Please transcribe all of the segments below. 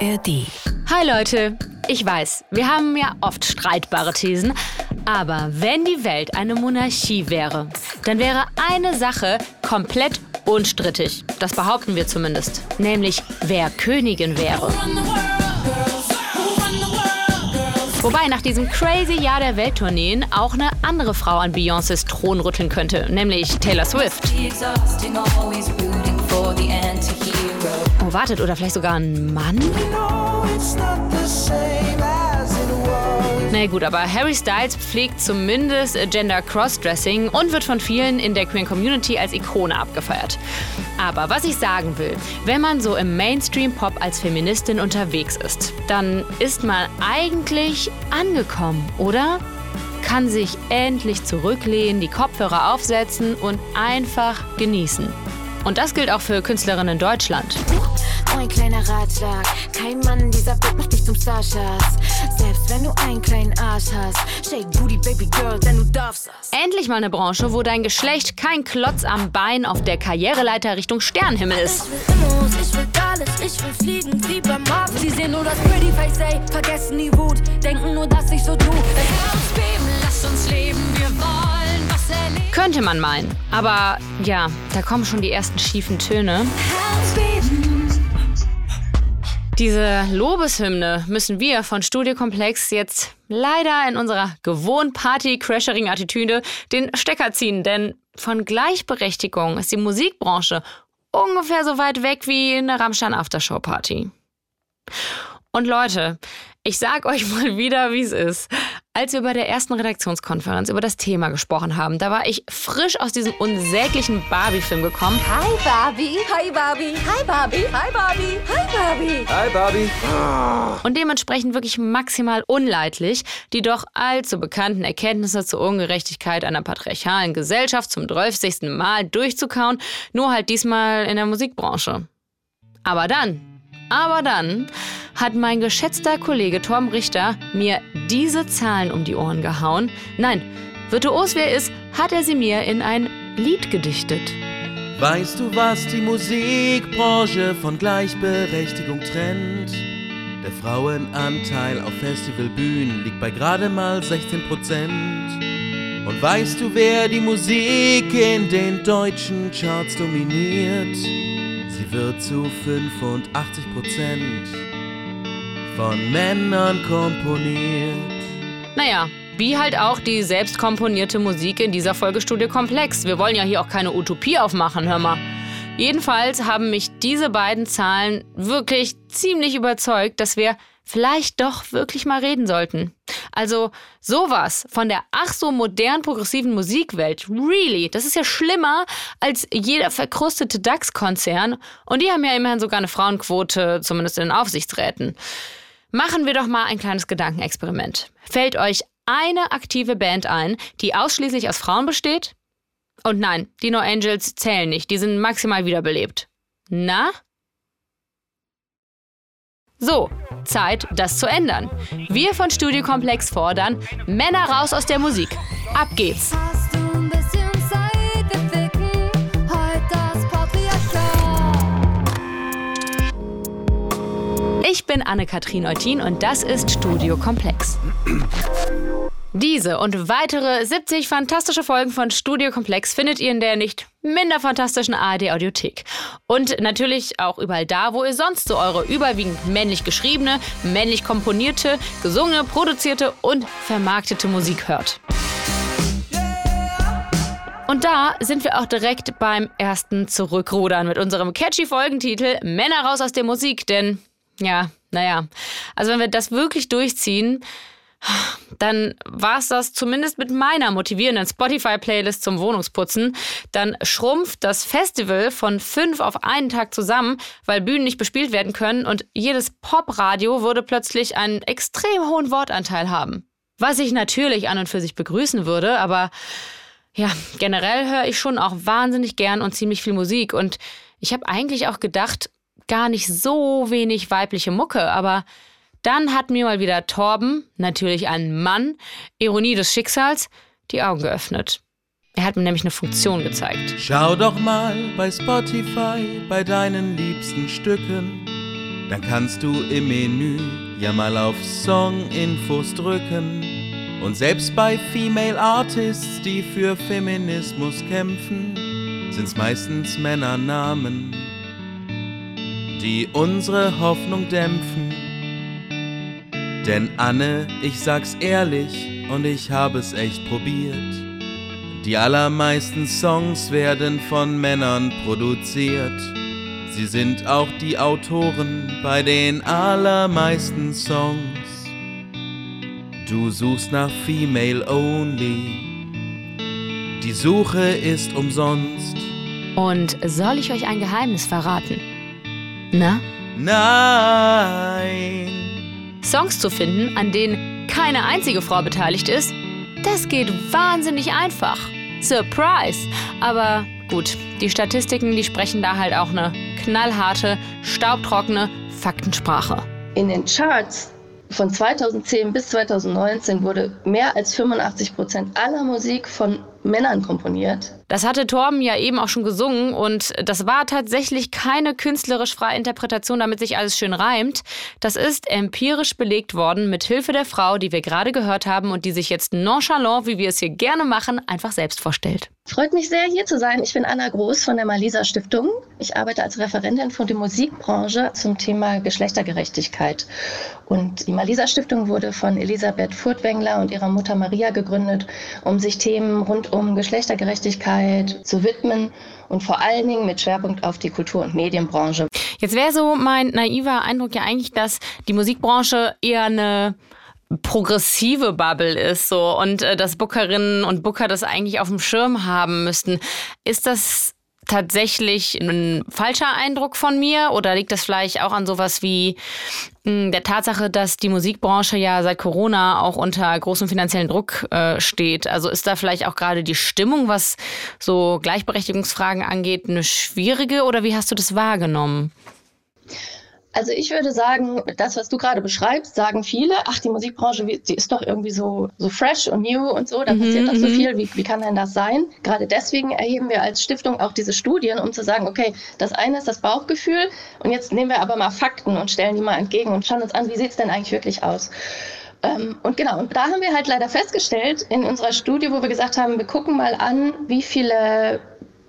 ARD. Hi Leute, ich weiß, wir haben ja oft streitbare Thesen, aber wenn die Welt eine Monarchie wäre, dann wäre eine Sache komplett unstrittig. Das behaupten wir zumindest, nämlich wer Königin wäre. Wobei nach diesem crazy Jahr der Welttourneen auch eine andere Frau an Beyoncés Thron rütteln könnte, nämlich Taylor Swift. Oh, wartet, oder vielleicht sogar ein Mann? Na gut, aber Harry Styles pflegt zumindest Gender Crossdressing und wird von vielen in der Queer Community als Ikone abgefeiert. Aber was ich sagen will, wenn man so im Mainstream-Pop als Feministin unterwegs ist, dann ist man eigentlich angekommen, oder? Kann sich endlich zurücklehnen, die Kopfhörer aufsetzen und einfach genießen. Und das gilt auch für Künstlerinnen in Deutschland. Ein kleiner Ratschlag, kein Mann dieser Welt macht dich zum Starschatz. Selbst wenn du einen kleinen Arsch hast, shake booty, baby girl, denn du darfst das. Endlich mal eine Branche, wo dein Geschlecht kein Klotz am Bein auf der Karriereleiter Richtung Sternenhimmel ist. Ich will Immos, ich will alles, ich will fliegen wie beim Marvel. Sie sehen nur das Pretty Face, ey, vergessen die Wut, denken nur, dass ich so tu. Herz beben, lass uns leben, wir wollen was erleben. Könnte man meinen. Aber ja, da kommen schon die ersten schiefen Töne. Herz beben. Diese Lobeshymne müssen wir von Studiokomplex jetzt leider in unserer gewohnt Party-Crashering-Attitüde den Stecker ziehen, denn von Gleichberechtigung ist die Musikbranche ungefähr so weit weg wie eine Rammstein-Aftershow-Party. Und Leute, ich sag euch mal wieder, wie es ist. Als wir bei der ersten Redaktionskonferenz über das Thema gesprochen haben, da war ich frisch aus diesem unsäglichen Barbie-Film gekommen. Hi Barbie, hi Barbie, hi Barbie, hi Barbie, hi Barbie. Hi Barbie. Und dementsprechend wirklich maximal unleidlich, die doch allzu bekannten Erkenntnisse zur Ungerechtigkeit einer patriarchalen Gesellschaft zum 30. Mal durchzukauen, nur halt diesmal in der Musikbranche. Aber dann, aber dann hat mein geschätzter Kollege Tom Richter mir diese Zahlen um die Ohren gehauen. Nein, virtuos wer ist, hat er sie mir in ein Lied gedichtet. Weißt du, was die Musikbranche von Gleichberechtigung trennt? Der Frauenanteil auf Festivalbühnen liegt bei gerade mal 16 Prozent. Und weißt du, wer die Musik in den deutschen Charts dominiert? Sie wird zu 85 Prozent von Männern komponiert. Naja, wie halt auch die selbst komponierte Musik in dieser Folge Studio Komplex. Wir wollen ja hier auch keine Utopie aufmachen, hör mal. Jedenfalls haben mich diese beiden Zahlen wirklich ziemlich überzeugt, dass wir vielleicht doch wirklich mal reden sollten. Also sowas von der ach so modern progressiven Musikwelt, really, das ist ja schlimmer als jeder verkrustete DAX-Konzern. Und die haben ja immerhin sogar eine Frauenquote, zumindest in den Aufsichtsräten. Machen wir doch mal ein kleines Gedankenexperiment. Fällt euch eine aktive Band ein, die ausschließlich aus Frauen besteht? Und nein, die No Angels zählen nicht, die sind maximal wiederbelebt. Na? So, Zeit, das zu ändern. Wir von Studiokomplex fordern Männer raus aus der Musik. Ab geht's. Ich bin Anne-Kathrin Eutin und das ist Studio Komplex. Diese und weitere 70 fantastische Folgen von Studio Komplex findet ihr in der nicht minder fantastischen ARD Audiothek. Und natürlich auch überall da, wo ihr sonst so eure überwiegend männlich geschriebene, männlich komponierte, gesungene, produzierte und vermarktete Musik hört. Und da sind wir auch direkt beim ersten Zurückrudern mit unserem catchy Folgentitel Männer raus aus der Musik, denn ja, naja, also wenn wir das wirklich durchziehen, dann war es das zumindest mit meiner motivierenden Spotify-Playlist zum Wohnungsputzen. Dann schrumpft das Festival von fünf auf einen Tag zusammen, weil Bühnen nicht bespielt werden können und jedes Popradio würde plötzlich einen extrem hohen Wortanteil haben. Was ich natürlich an und für sich begrüßen würde, aber ja, generell höre ich schon auch wahnsinnig gern und ziemlich viel Musik und ich habe eigentlich auch gedacht, gar nicht so wenig weibliche Mucke, aber dann hat mir mal wieder Torben, natürlich ein Mann, Ironie des Schicksals, die Augen geöffnet. Er hat mir nämlich eine Funktion gezeigt. Schau doch mal bei Spotify bei deinen liebsten Stücken. dann kannst du im Menü ja mal auf Song-Infos drücken. Und selbst bei Female Artists, die für Feminismus kämpfen, sind's meistens Männernamen, die unsere Hoffnung dämpfen. Denn Anne, ich sag's ehrlich, und ich habe es echt probiert. Die allermeisten Songs werden von Männern produziert. Sie sind auch die Autoren bei den allermeisten Songs. Du suchst nach Female Only. Die Suche ist umsonst. Und soll ich euch ein Geheimnis verraten? Na? Nein. Songs zu finden, an denen keine einzige Frau beteiligt ist, das geht wahnsinnig einfach. Surprise! Aber gut, die Statistiken, die sprechen da halt auch eine knallharte, staubtrockene Faktensprache. In den Charts von 2010 bis 2019 wurde mehr als 85 Prozent aller Musik von Männern komponiert. Das hatte Torben ja eben auch schon gesungen und das war tatsächlich keine künstlerisch freie Interpretation, damit sich alles schön reimt. Das ist empirisch belegt worden mit Hilfe der Frau, die wir gerade gehört haben und die sich jetzt nonchalant, wie wir es hier gerne machen, einfach selbst vorstellt. Freut mich sehr, hier zu sein. Ich bin Anna Groß von der Malisa Stiftung. Ich arbeite als Referentin für die Musikbranche zum Thema Geschlechtergerechtigkeit. Und die Malisa Stiftung wurde von Elisabeth Furtwängler und ihrer Mutter Maria gegründet, um sich Themen rund um Geschlechtergerechtigkeit zu widmen und vor allen Dingen mit Schwerpunkt auf die Kultur- und Medienbranche. Jetzt wäre so mein naiver Eindruck ja eigentlich, dass die Musikbranche eher eine progressive Bubble ist so und äh, dass Bookerinnen und Booker das eigentlich auf dem Schirm haben müssten. Ist das tatsächlich ein falscher Eindruck von mir oder liegt das vielleicht auch an sowas wie hm, der Tatsache, dass die Musikbranche ja seit Corona auch unter großem finanziellen Druck äh, steht? Also ist da vielleicht auch gerade die Stimmung, was so Gleichberechtigungsfragen angeht, eine schwierige oder wie hast du das wahrgenommen? Also ich würde sagen, das, was du gerade beschreibst, sagen viele, ach, die Musikbranche, die ist doch irgendwie so, so fresh und new und so, da mhm, passiert doch so mhm. viel, wie, wie kann denn das sein? Gerade deswegen erheben wir als Stiftung auch diese Studien, um zu sagen, okay, das eine ist das Bauchgefühl und jetzt nehmen wir aber mal Fakten und stellen die mal entgegen und schauen uns an, wie sieht es denn eigentlich wirklich aus? Ähm, und genau, und da haben wir halt leider festgestellt in unserer Studie, wo wir gesagt haben, wir gucken mal an, wie viele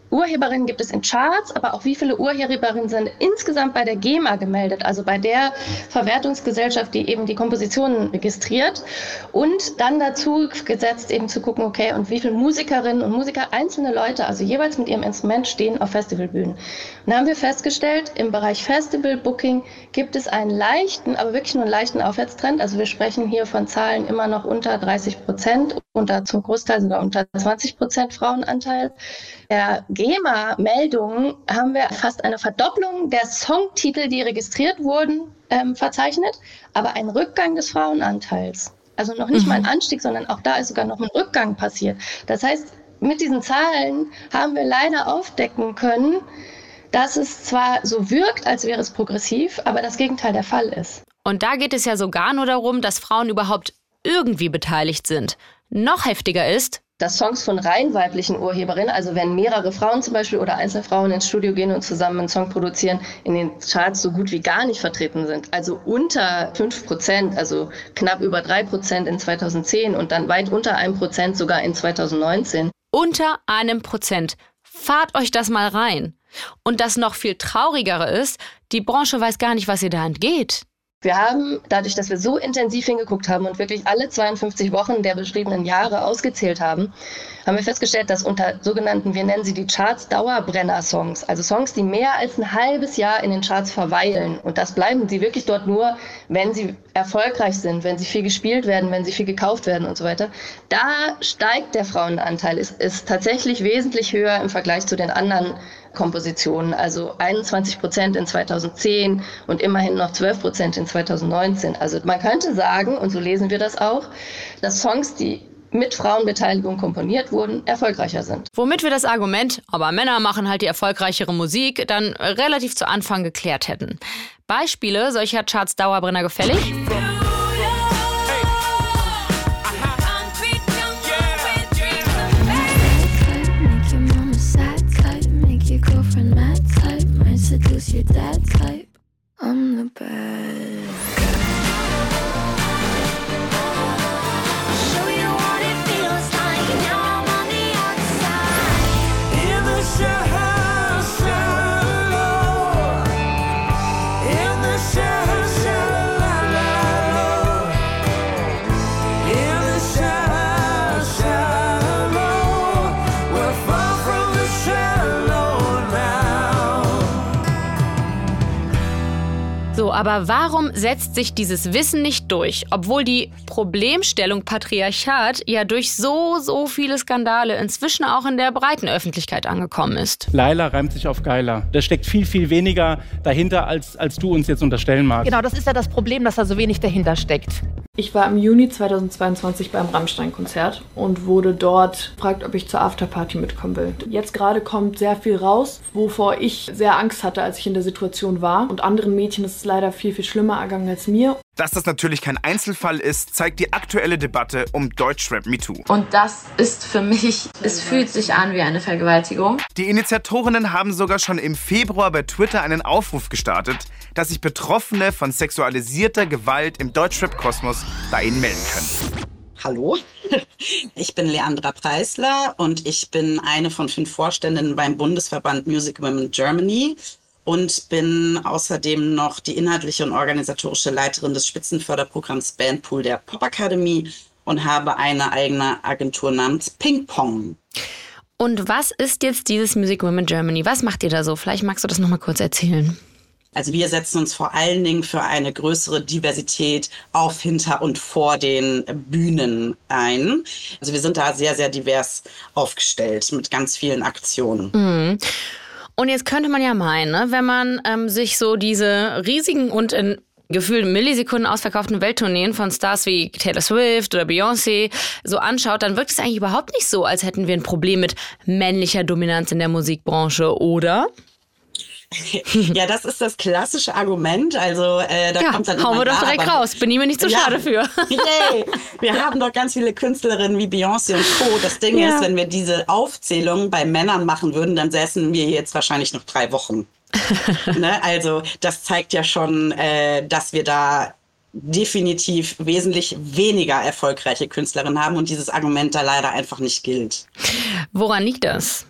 Urheberinnen gibt es in Charts, aber auch wie viele Urheberinnen sind insgesamt bei der GEMA gemeldet, also bei der Verwertungsgesellschaft, die eben die Kompositionen registriert. Und dann dazu gesetzt eben zu gucken, okay, und wie viele Musikerinnen und Musiker, einzelne Leute, also jeweils mit ihrem Instrument stehen auf Festivalbühnen. Und da haben wir festgestellt, im Bereich Festival Booking gibt es einen leichten, aber wirklich nur einen leichten Aufwärtstrend. Also wir sprechen hier von Zahlen immer noch unter 30 Prozent, unter zum Großteil sogar unter 20 Prozent Frauenanteil. Der GEMA-Meldungen haben wir fast eine Verdopplung der Songtitel, die registriert wurden, ähm, verzeichnet, aber ein Rückgang des Frauenanteils. Also noch nicht mhm. mal ein Anstieg, sondern auch da ist sogar noch ein Rückgang passiert. Das heißt, mit diesen Zahlen haben wir leider aufdecken können, dass es zwar so wirkt, als wäre es progressiv, aber das Gegenteil der Fall ist. Und da geht es ja sogar nur darum, dass Frauen überhaupt irgendwie beteiligt sind. Noch heftiger ist, dass Songs von rein weiblichen Urheberinnen, also wenn mehrere Frauen zum Beispiel oder einzelne Frauen ins Studio gehen und zusammen einen Song produzieren, in den Charts so gut wie gar nicht vertreten sind. Also unter 5 Prozent, also knapp über 3 Prozent in 2010 und dann weit unter einem Prozent sogar in 2019. Unter einem Prozent. Fahrt euch das mal rein. Und das noch viel traurigere ist, die Branche weiß gar nicht, was ihr da entgeht. Wir haben, dadurch, dass wir so intensiv hingeguckt haben und wirklich alle 52 Wochen der beschriebenen Jahre ausgezählt haben, haben wir festgestellt, dass unter sogenannten, wir nennen sie die Charts Dauerbrenner-Songs, also Songs, die mehr als ein halbes Jahr in den Charts verweilen. Und das bleiben sie wirklich dort nur, wenn sie erfolgreich sind, wenn sie viel gespielt werden, wenn sie viel gekauft werden und so weiter. Da steigt der Frauenanteil, ist, ist tatsächlich wesentlich höher im Vergleich zu den anderen Kompositionen, also 21 Prozent in 2010 und immerhin noch 12 Prozent in 2019. Also man könnte sagen, und so lesen wir das auch, dass Songs, die mit Frauenbeteiligung komponiert wurden, erfolgreicher sind. Womit wir das Argument, aber Männer machen halt die erfolgreichere Musik, dann relativ zu Anfang geklärt hätten. Beispiele solcher Charts Dauerbrenner gefällig? From the bed. Show aber warum setzt sich dieses Wissen nicht durch, obwohl die Problemstellung Patriarchat ja durch so, so viele Skandale inzwischen auch in der breiten Öffentlichkeit angekommen ist? Laila reimt sich auf Geiler. Da steckt viel, viel weniger dahinter, als, als du uns jetzt unterstellen magst. Genau, das ist ja das Problem, dass da so wenig dahinter steckt. Ich war im Juni 2022 beim Rammstein-Konzert und wurde dort gefragt, ob ich zur Afterparty mitkommen will. Jetzt gerade kommt sehr viel raus, wovor ich sehr Angst hatte, als ich in der Situation war. Und anderen Mädchen ist es leider viel, viel schlimmer ergangen als mir. Dass das natürlich kein Einzelfall ist, zeigt die aktuelle Debatte um Deutschrap MeToo. Und das ist für mich, es fühlt sich an wie eine Vergewaltigung. Die Initiatorinnen haben sogar schon im Februar bei Twitter einen Aufruf gestartet, dass sich Betroffene von sexualisierter Gewalt im Deutschrap-Kosmos bei ihnen melden können. Hallo, ich bin Leandra Preisler und ich bin eine von fünf Vorständinnen beim Bundesverband Music Women Germany und bin außerdem noch die inhaltliche und organisatorische Leiterin des Spitzenförderprogramms Bandpool der Pop Academy und habe eine eigene Agentur namens Ping Pong. Und was ist jetzt dieses Music Women Germany? Was macht ihr da so? Vielleicht magst du das nochmal kurz erzählen. Also wir setzen uns vor allen Dingen für eine größere Diversität auf, hinter und vor den Bühnen ein. Also wir sind da sehr, sehr divers aufgestellt mit ganz vielen Aktionen. Mhm. Und jetzt könnte man ja meinen, ne, wenn man ähm, sich so diese riesigen und in gefühlt Millisekunden ausverkauften Welttourneen von Stars wie Taylor Swift oder Beyoncé so anschaut, dann wirkt es eigentlich überhaupt nicht so, als hätten wir ein Problem mit männlicher Dominanz in der Musikbranche, oder? ja, das ist das klassische Argument. Also äh, da ja, kommt dann hauen wir doch direkt raus. Bin ich mir nicht so Ja. schade für. Yay. Wir haben doch ganz viele Künstlerinnen wie Beyoncé und Co. Das Ding Ja. ist, wenn wir diese Aufzählung bei Männern machen würden, dann säßen wir jetzt wahrscheinlich noch drei Wochen. ne? Also das zeigt ja schon, äh, dass wir da definitiv wesentlich weniger erfolgreiche Künstlerinnen haben und dieses Argument da leider einfach nicht gilt. Woran liegt das?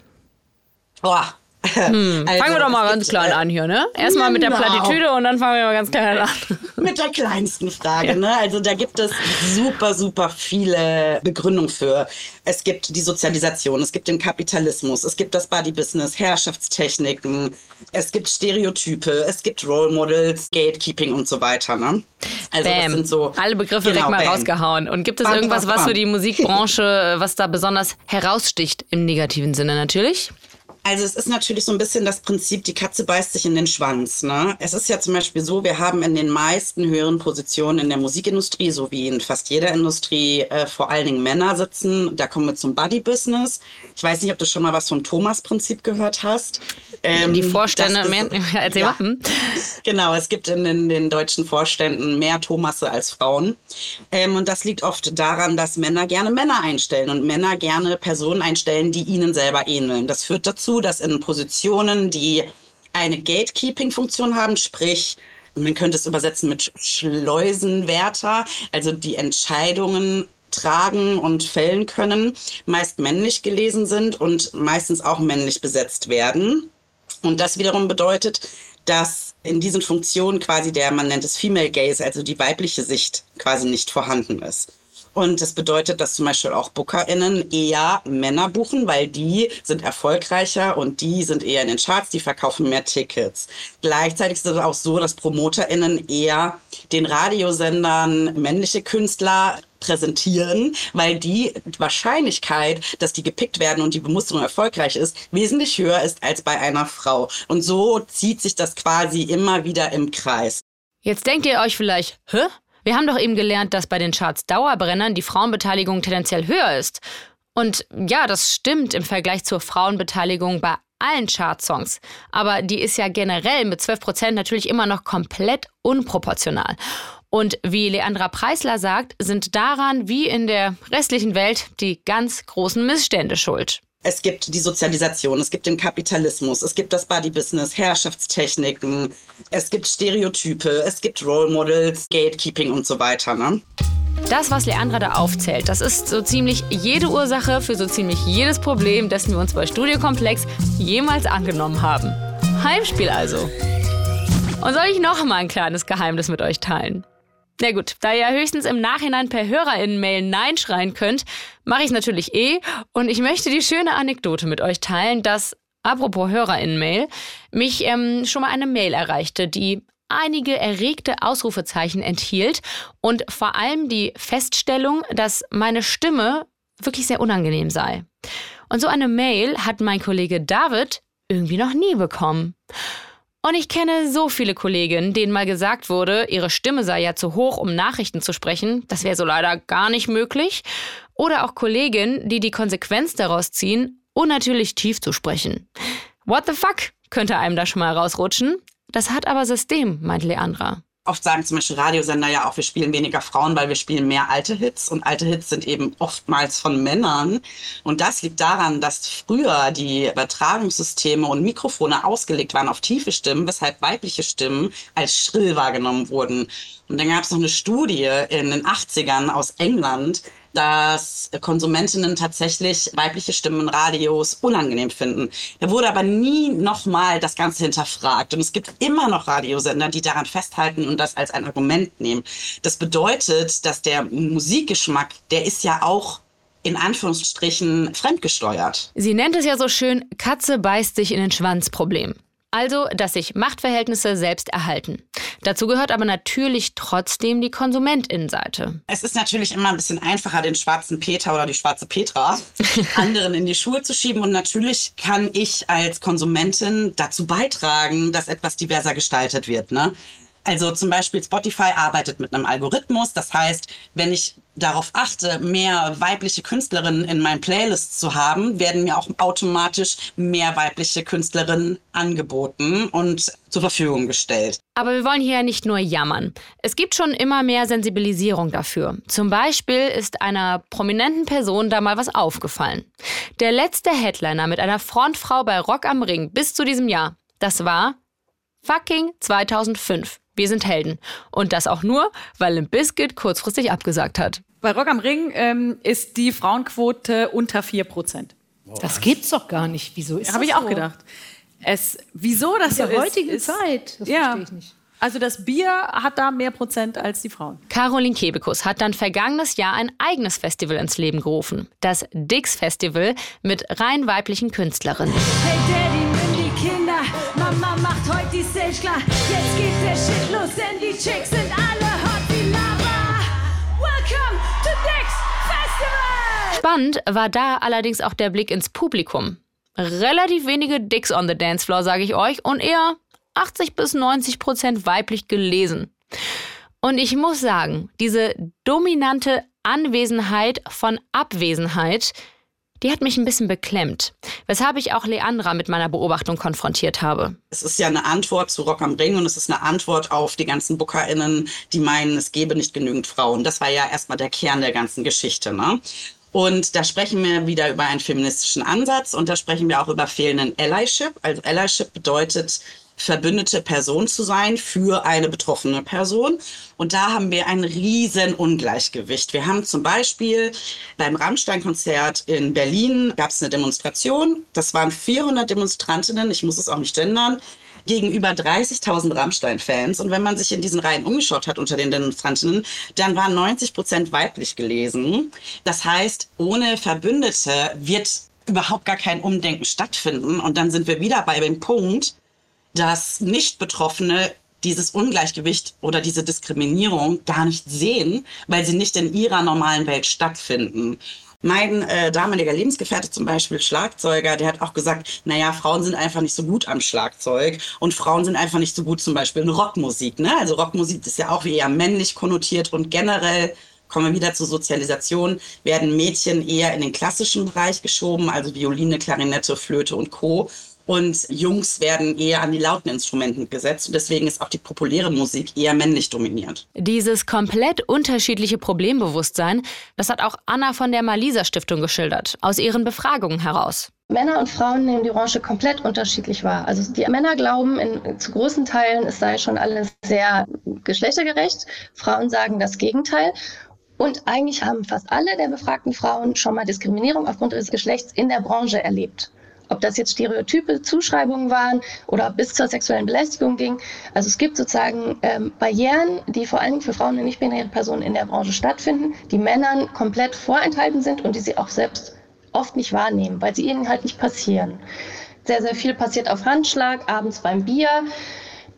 Boah. Hm, Also, fangen wir doch mal ganz klein äh, an hier, ne? Erstmal mit der genau. Plattitüde und dann fangen wir mal ganz klein an. Mit der kleinsten Frage, ne? Also da gibt es super, super viele Begründungen für. Es gibt die Sozialisation, es gibt den Kapitalismus, es gibt das Body-Business, Herrschaftstechniken, es gibt Stereotype, es gibt Role Models, Gatekeeping und so weiter, ne? Also das Bam. sind so Alle Begriffe Genau, direkt mal bam. rausgehauen. Und gibt es Bam, irgendwas, was für die Musikbranche, was da besonders heraussticht im negativen Sinne natürlich? Also es ist natürlich so ein bisschen das Prinzip, die Katze beißt sich in den Schwanz. Ne? Es ist ja zum Beispiel so, wir haben in den meisten höheren Positionen in der Musikindustrie, so wie in fast jeder Industrie, äh, vor allen Dingen Männer sitzen. Da kommen wir zum Buddy-Business. Ich weiß nicht, ob du schon mal was vom Thomas-Prinzip gehört hast. Ähm, die Vorstände, das mehr, erzähl ja. Genau, es gibt in den, den deutschen Vorständen mehr Thomasse als Frauen. Ähm, und das liegt oft daran, dass Männer gerne Männer einstellen und Männer gerne Personen einstellen, die ihnen selber ähneln. Das führt dazu, dass in Positionen, die eine Gatekeeping-Funktion haben, sprich, man könnte es übersetzen mit Schleusenwärter, also die Entscheidungen tragen und fällen können, meist männlich gelesen sind und meistens auch männlich besetzt werden. Und das wiederum bedeutet, dass in diesen Funktionen quasi der, man nennt es Female Gaze, also die weibliche Sicht quasi nicht vorhanden ist. Und das bedeutet, dass zum Beispiel auch BookerInnen eher Männer buchen, weil die sind erfolgreicher und die sind eher in den Charts, die verkaufen mehr Tickets. Gleichzeitig ist es auch so, dass PromoterInnen eher den Radiosendern männliche Künstler präsentieren, weil die Wahrscheinlichkeit, dass die gepickt werden und die Bemusterung erfolgreich ist, wesentlich höher ist als bei einer Frau. Und so zieht sich das quasi immer wieder im Kreis. Jetzt denkt ihr euch vielleicht, hä? Wir haben doch eben gelernt, dass bei den Charts Dauerbrennern die Frauenbeteiligung tendenziell höher ist. Und ja, das stimmt im Vergleich zur Frauenbeteiligung bei allen Chartsongs. Aber die ist ja generell mit 12 Prozent natürlich immer noch komplett unproportional. Und wie Leandra Preisler sagt, sind daran wie in der restlichen Welt die ganz großen Missstände schuld. Es gibt die Sozialisation, es gibt den Kapitalismus, es gibt das Body-Business, Herrschaftstechniken, es gibt Stereotype, es gibt Role Models, Gatekeeping und so weiter. Ne? Das, was Leandra da aufzählt, das ist so ziemlich jede Ursache für so ziemlich jedes Problem, dessen wir uns bei Studiokomplex jemals angenommen haben. Heimspiel also. Und soll ich noch mal ein kleines Geheimnis mit euch teilen? Na gut, da ihr höchstens im Nachhinein per HörerInnen-Mail Nein schreien könnt, mache ich es natürlich eh. Und ich möchte die schöne Anekdote mit euch teilen, dass, apropos HörerInnen-Mail, mich ähm, schon mal eine Mail erreichte, die einige erregte Ausrufezeichen enthielt und vor allem die Feststellung, dass meine Stimme wirklich sehr unangenehm sei. Und so eine Mail hat mein Kollege David irgendwie noch nie bekommen. Und ich kenne so viele Kolleginnen, denen mal gesagt wurde, ihre Stimme sei ja zu hoch, um Nachrichten zu sprechen. Das wäre so leider gar nicht möglich. Oder auch Kolleginnen, die die Konsequenz daraus ziehen, unnatürlich tief zu sprechen. What the fuck könnte einem da schon mal rausrutschen. Das hat aber System, meint Leandra. Oft sagen zum Beispiel Radiosender ja auch, wir spielen weniger Frauen, weil wir spielen mehr alte Hits. Und alte Hits sind eben oftmals von Männern. Und das liegt daran, dass früher die Übertragungssysteme und Mikrofone ausgelegt waren auf tiefe Stimmen, weshalb weibliche Stimmen als schrill wahrgenommen wurden. Und dann gab es noch eine Studie in den 80ern aus England, dass Konsumentinnen tatsächlich weibliche Stimmen Radios unangenehm finden. Da wurde aber nie nochmal das Ganze hinterfragt. Und es gibt immer noch Radiosender, die daran festhalten und das als ein Argument nehmen. Das bedeutet, dass der Musikgeschmack, der ist ja auch in Anführungsstrichen fremdgesteuert. Sie nennt es ja so schön Katze beißt sich in den Schwanz Problem. Also, dass sich Machtverhältnisse selbst erhalten. Dazu gehört aber natürlich trotzdem die Konsumentinnenseite. Es ist natürlich immer ein bisschen einfacher, den schwarzen Peter oder die schwarze Petra anderen in die Schuhe zu schieben. Und natürlich kann ich als Konsumentin dazu beitragen, dass etwas diverser gestaltet wird. Ne? Also zum Beispiel Spotify arbeitet mit einem Algorithmus. Das heißt, wenn ich darauf achte, mehr weibliche Künstlerinnen in meinen Playlists zu haben, werden mir auch automatisch mehr weibliche Künstlerinnen angeboten und zur Verfügung gestellt. Aber wir wollen hier ja nicht nur jammern. Es gibt schon immer mehr Sensibilisierung dafür. Zum Beispiel ist einer prominenten Person da mal was aufgefallen. Der letzte Headliner mit einer Frontfrau bei Rock am Ring bis zu diesem Jahr, das war fucking 2005. Wir sind Helden. Und das auch nur, weil Limp Bizkit kurzfristig abgesagt hat. Bei Rock am Ring ähm, ist die Frauenquote unter 4%. Das gibt's doch gar nicht. Wieso ist Habe das ich auch so? gedacht. Es, wieso das In so der ist, heutigen ist, Zeit. Das ja, verstehe ich nicht. Also das Bier hat da mehr Prozent als die Frauen. Caroline Kebekus hat dann vergangenes Jahr ein eigenes Festival ins Leben gerufen. Das Dix Festival mit rein weiblichen Künstlerinnen. Hey Kinder. Mama macht heute die Stage klar. Jetzt geht der Shit los, denn die Chicks sind alle hot wie Lava. Welcome to Dix Festival! Spannend war da allerdings auch der Blick ins Publikum. Relativ wenige Dicks on the Dance Floor, sage ich euch, und eher 80 bis 90 Prozent weiblich gelesen. Und ich muss sagen, diese dominante Anwesenheit von Abwesenheit, die hat mich ein bisschen beklemmt. Weshalb ich auch Leandra mit meiner Beobachtung konfrontiert habe. Es ist ja eine Antwort zu Rock am Ring und es ist eine Antwort auf die ganzen BookerInnen, die meinen, es gebe nicht genügend Frauen. Das war ja erstmal der Kern der ganzen Geschichte. Ne? Und da sprechen wir wieder über einen feministischen Ansatz und da sprechen wir auch über fehlenden Allyship. Also Allyship bedeutet, verbündete Person zu sein für eine betroffene Person. Und da haben wir ein riesen Ungleichgewicht. Wir haben zum Beispiel beim Rammstein-Konzert in Berlin gab es eine Demonstration. Das waren 400 Demonstrantinnen, ich muss es auch nicht gendern, gegenüber 30.000 Rammstein-Fans. Und wenn man sich in diesen Reihen umgeschaut hat unter den Demonstrantinnen, dann waren 90 Prozent weiblich gelesen. Das heißt, ohne Verbündete wird überhaupt gar kein Umdenken stattfinden. Und dann sind wir wieder bei dem Punkt, dass Nicht-Betroffene dieses Ungleichgewicht oder diese Diskriminierung gar nicht sehen, weil sie nicht in ihrer normalen Welt stattfinden. Mein äh, damaliger Lebensgefährte zum Beispiel, Schlagzeuger, der hat auch gesagt, naja, Frauen sind einfach nicht so gut am Schlagzeug und Frauen sind einfach nicht so gut zum Beispiel in Rockmusik. Ne? Also Rockmusik ist ja auch eher männlich konnotiert und generell kommen wir wieder zur Sozialisation, werden Mädchen eher in den klassischen Bereich geschoben, also Violine, Klarinette, Flöte und Co. Und Jungs werden eher an die lauten Instrumenten gesetzt. Und deswegen ist auch die populäre Musik eher männlich dominiert. Dieses komplett unterschiedliche Problembewusstsein, das hat auch Anna von der Malisa Stiftung geschildert, aus ihren Befragungen heraus. Männer und Frauen nehmen die Branche komplett unterschiedlich wahr. Also die Männer glauben in, zu großen Teilen, es sei schon alles sehr geschlechtergerecht. Frauen sagen das Gegenteil. Und eigentlich haben fast alle der befragten Frauen schon mal Diskriminierung aufgrund ihres Geschlechts in der Branche erlebt. Ob das jetzt stereotype Zuschreibungen waren oder bis zur sexuellen Belästigung ging. Also es gibt sozusagen ähm, Barrieren, die vor allen Dingen für Frauen und nicht binäre Personen in der Branche stattfinden, die Männern komplett vorenthalten sind und die sie auch selbst oft nicht wahrnehmen, weil sie ihnen halt nicht passieren. Sehr, sehr viel passiert auf Handschlag, abends beim Bier.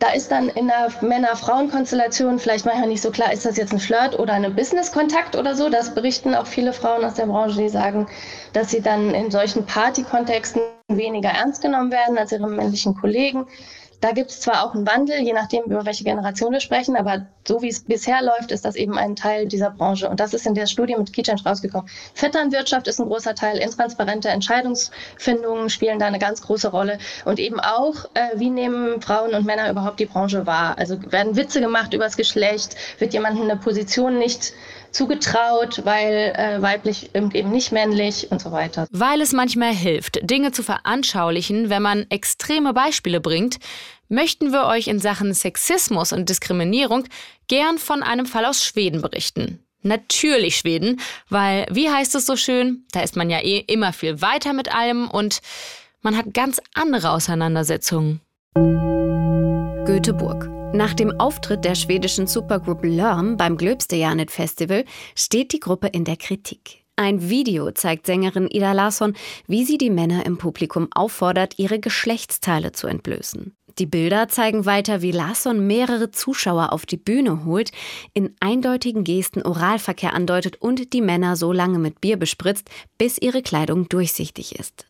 Da ist dann in der Männer-Frauen-Konstellation vielleicht manchmal nicht so klar, ist das jetzt ein Flirt oder ein Business-Kontakt oder so. Das berichten auch viele Frauen aus der Branche, die sagen, dass sie dann in solchen Party-Kontexten weniger ernst genommen werden als ihre männlichen Kollegen. Da gibt es zwar auch einen Wandel, je nachdem, über welche Generation wir sprechen, aber so wie es bisher läuft, ist das eben ein Teil dieser Branche. Und das ist in der Studie mit Kitchench rausgekommen. Vetternwirtschaft ist ein großer Teil, intransparente Entscheidungsfindungen spielen da eine ganz große Rolle. Und eben auch, äh, wie nehmen Frauen und Männer überhaupt die Branche wahr? Also werden Witze gemacht über das Geschlecht, wird jemandem eine Position nicht zugetraut, weil äh, weiblich eben nicht männlich und so weiter. Weil es manchmal hilft, Dinge zu veranschaulichen, wenn man extreme Beispiele bringt, möchten wir euch in Sachen Sexismus und Diskriminierung gern von einem Fall aus Schweden berichten. Natürlich Schweden, weil, wie heißt es so schön, da ist man ja eh immer viel weiter mit allem und man hat ganz andere Auseinandersetzungen. Göteborg. Nach dem Auftritt der schwedischen Supergroup Lörm beim Glöbste Festival steht die Gruppe in der Kritik. Ein Video zeigt Sängerin Ida Larsson, wie sie die Männer im Publikum auffordert, ihre Geschlechtsteile zu entblößen. Die Bilder zeigen weiter, wie Larsson mehrere Zuschauer auf die Bühne holt, in eindeutigen Gesten Oralverkehr andeutet und die Männer so lange mit Bier bespritzt, bis ihre Kleidung durchsichtig ist.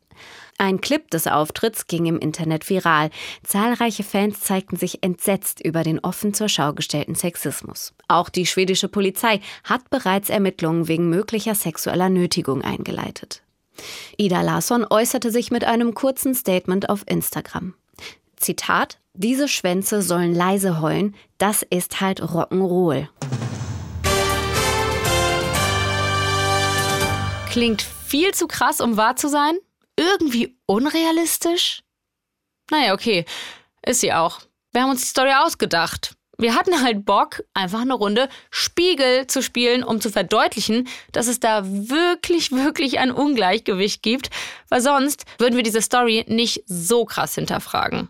Ein Clip des Auftritts ging im Internet viral. Zahlreiche Fans zeigten sich entsetzt über den offen zur Schau gestellten Sexismus. Auch die schwedische Polizei hat bereits Ermittlungen wegen möglicher sexueller Nötigung eingeleitet. Ida Larsson äußerte sich mit einem kurzen Statement auf Instagram. Zitat: Diese Schwänze sollen leise heulen, das ist halt Rock'n'Roll. Klingt viel zu krass, um wahr zu sein? Irgendwie unrealistisch? Naja, okay. Ist sie auch. Wir haben uns die Story ausgedacht. Wir hatten halt Bock, einfach eine Runde Spiegel zu spielen, um zu verdeutlichen, dass es da wirklich, wirklich ein Ungleichgewicht gibt, weil sonst würden wir diese Story nicht so krass hinterfragen.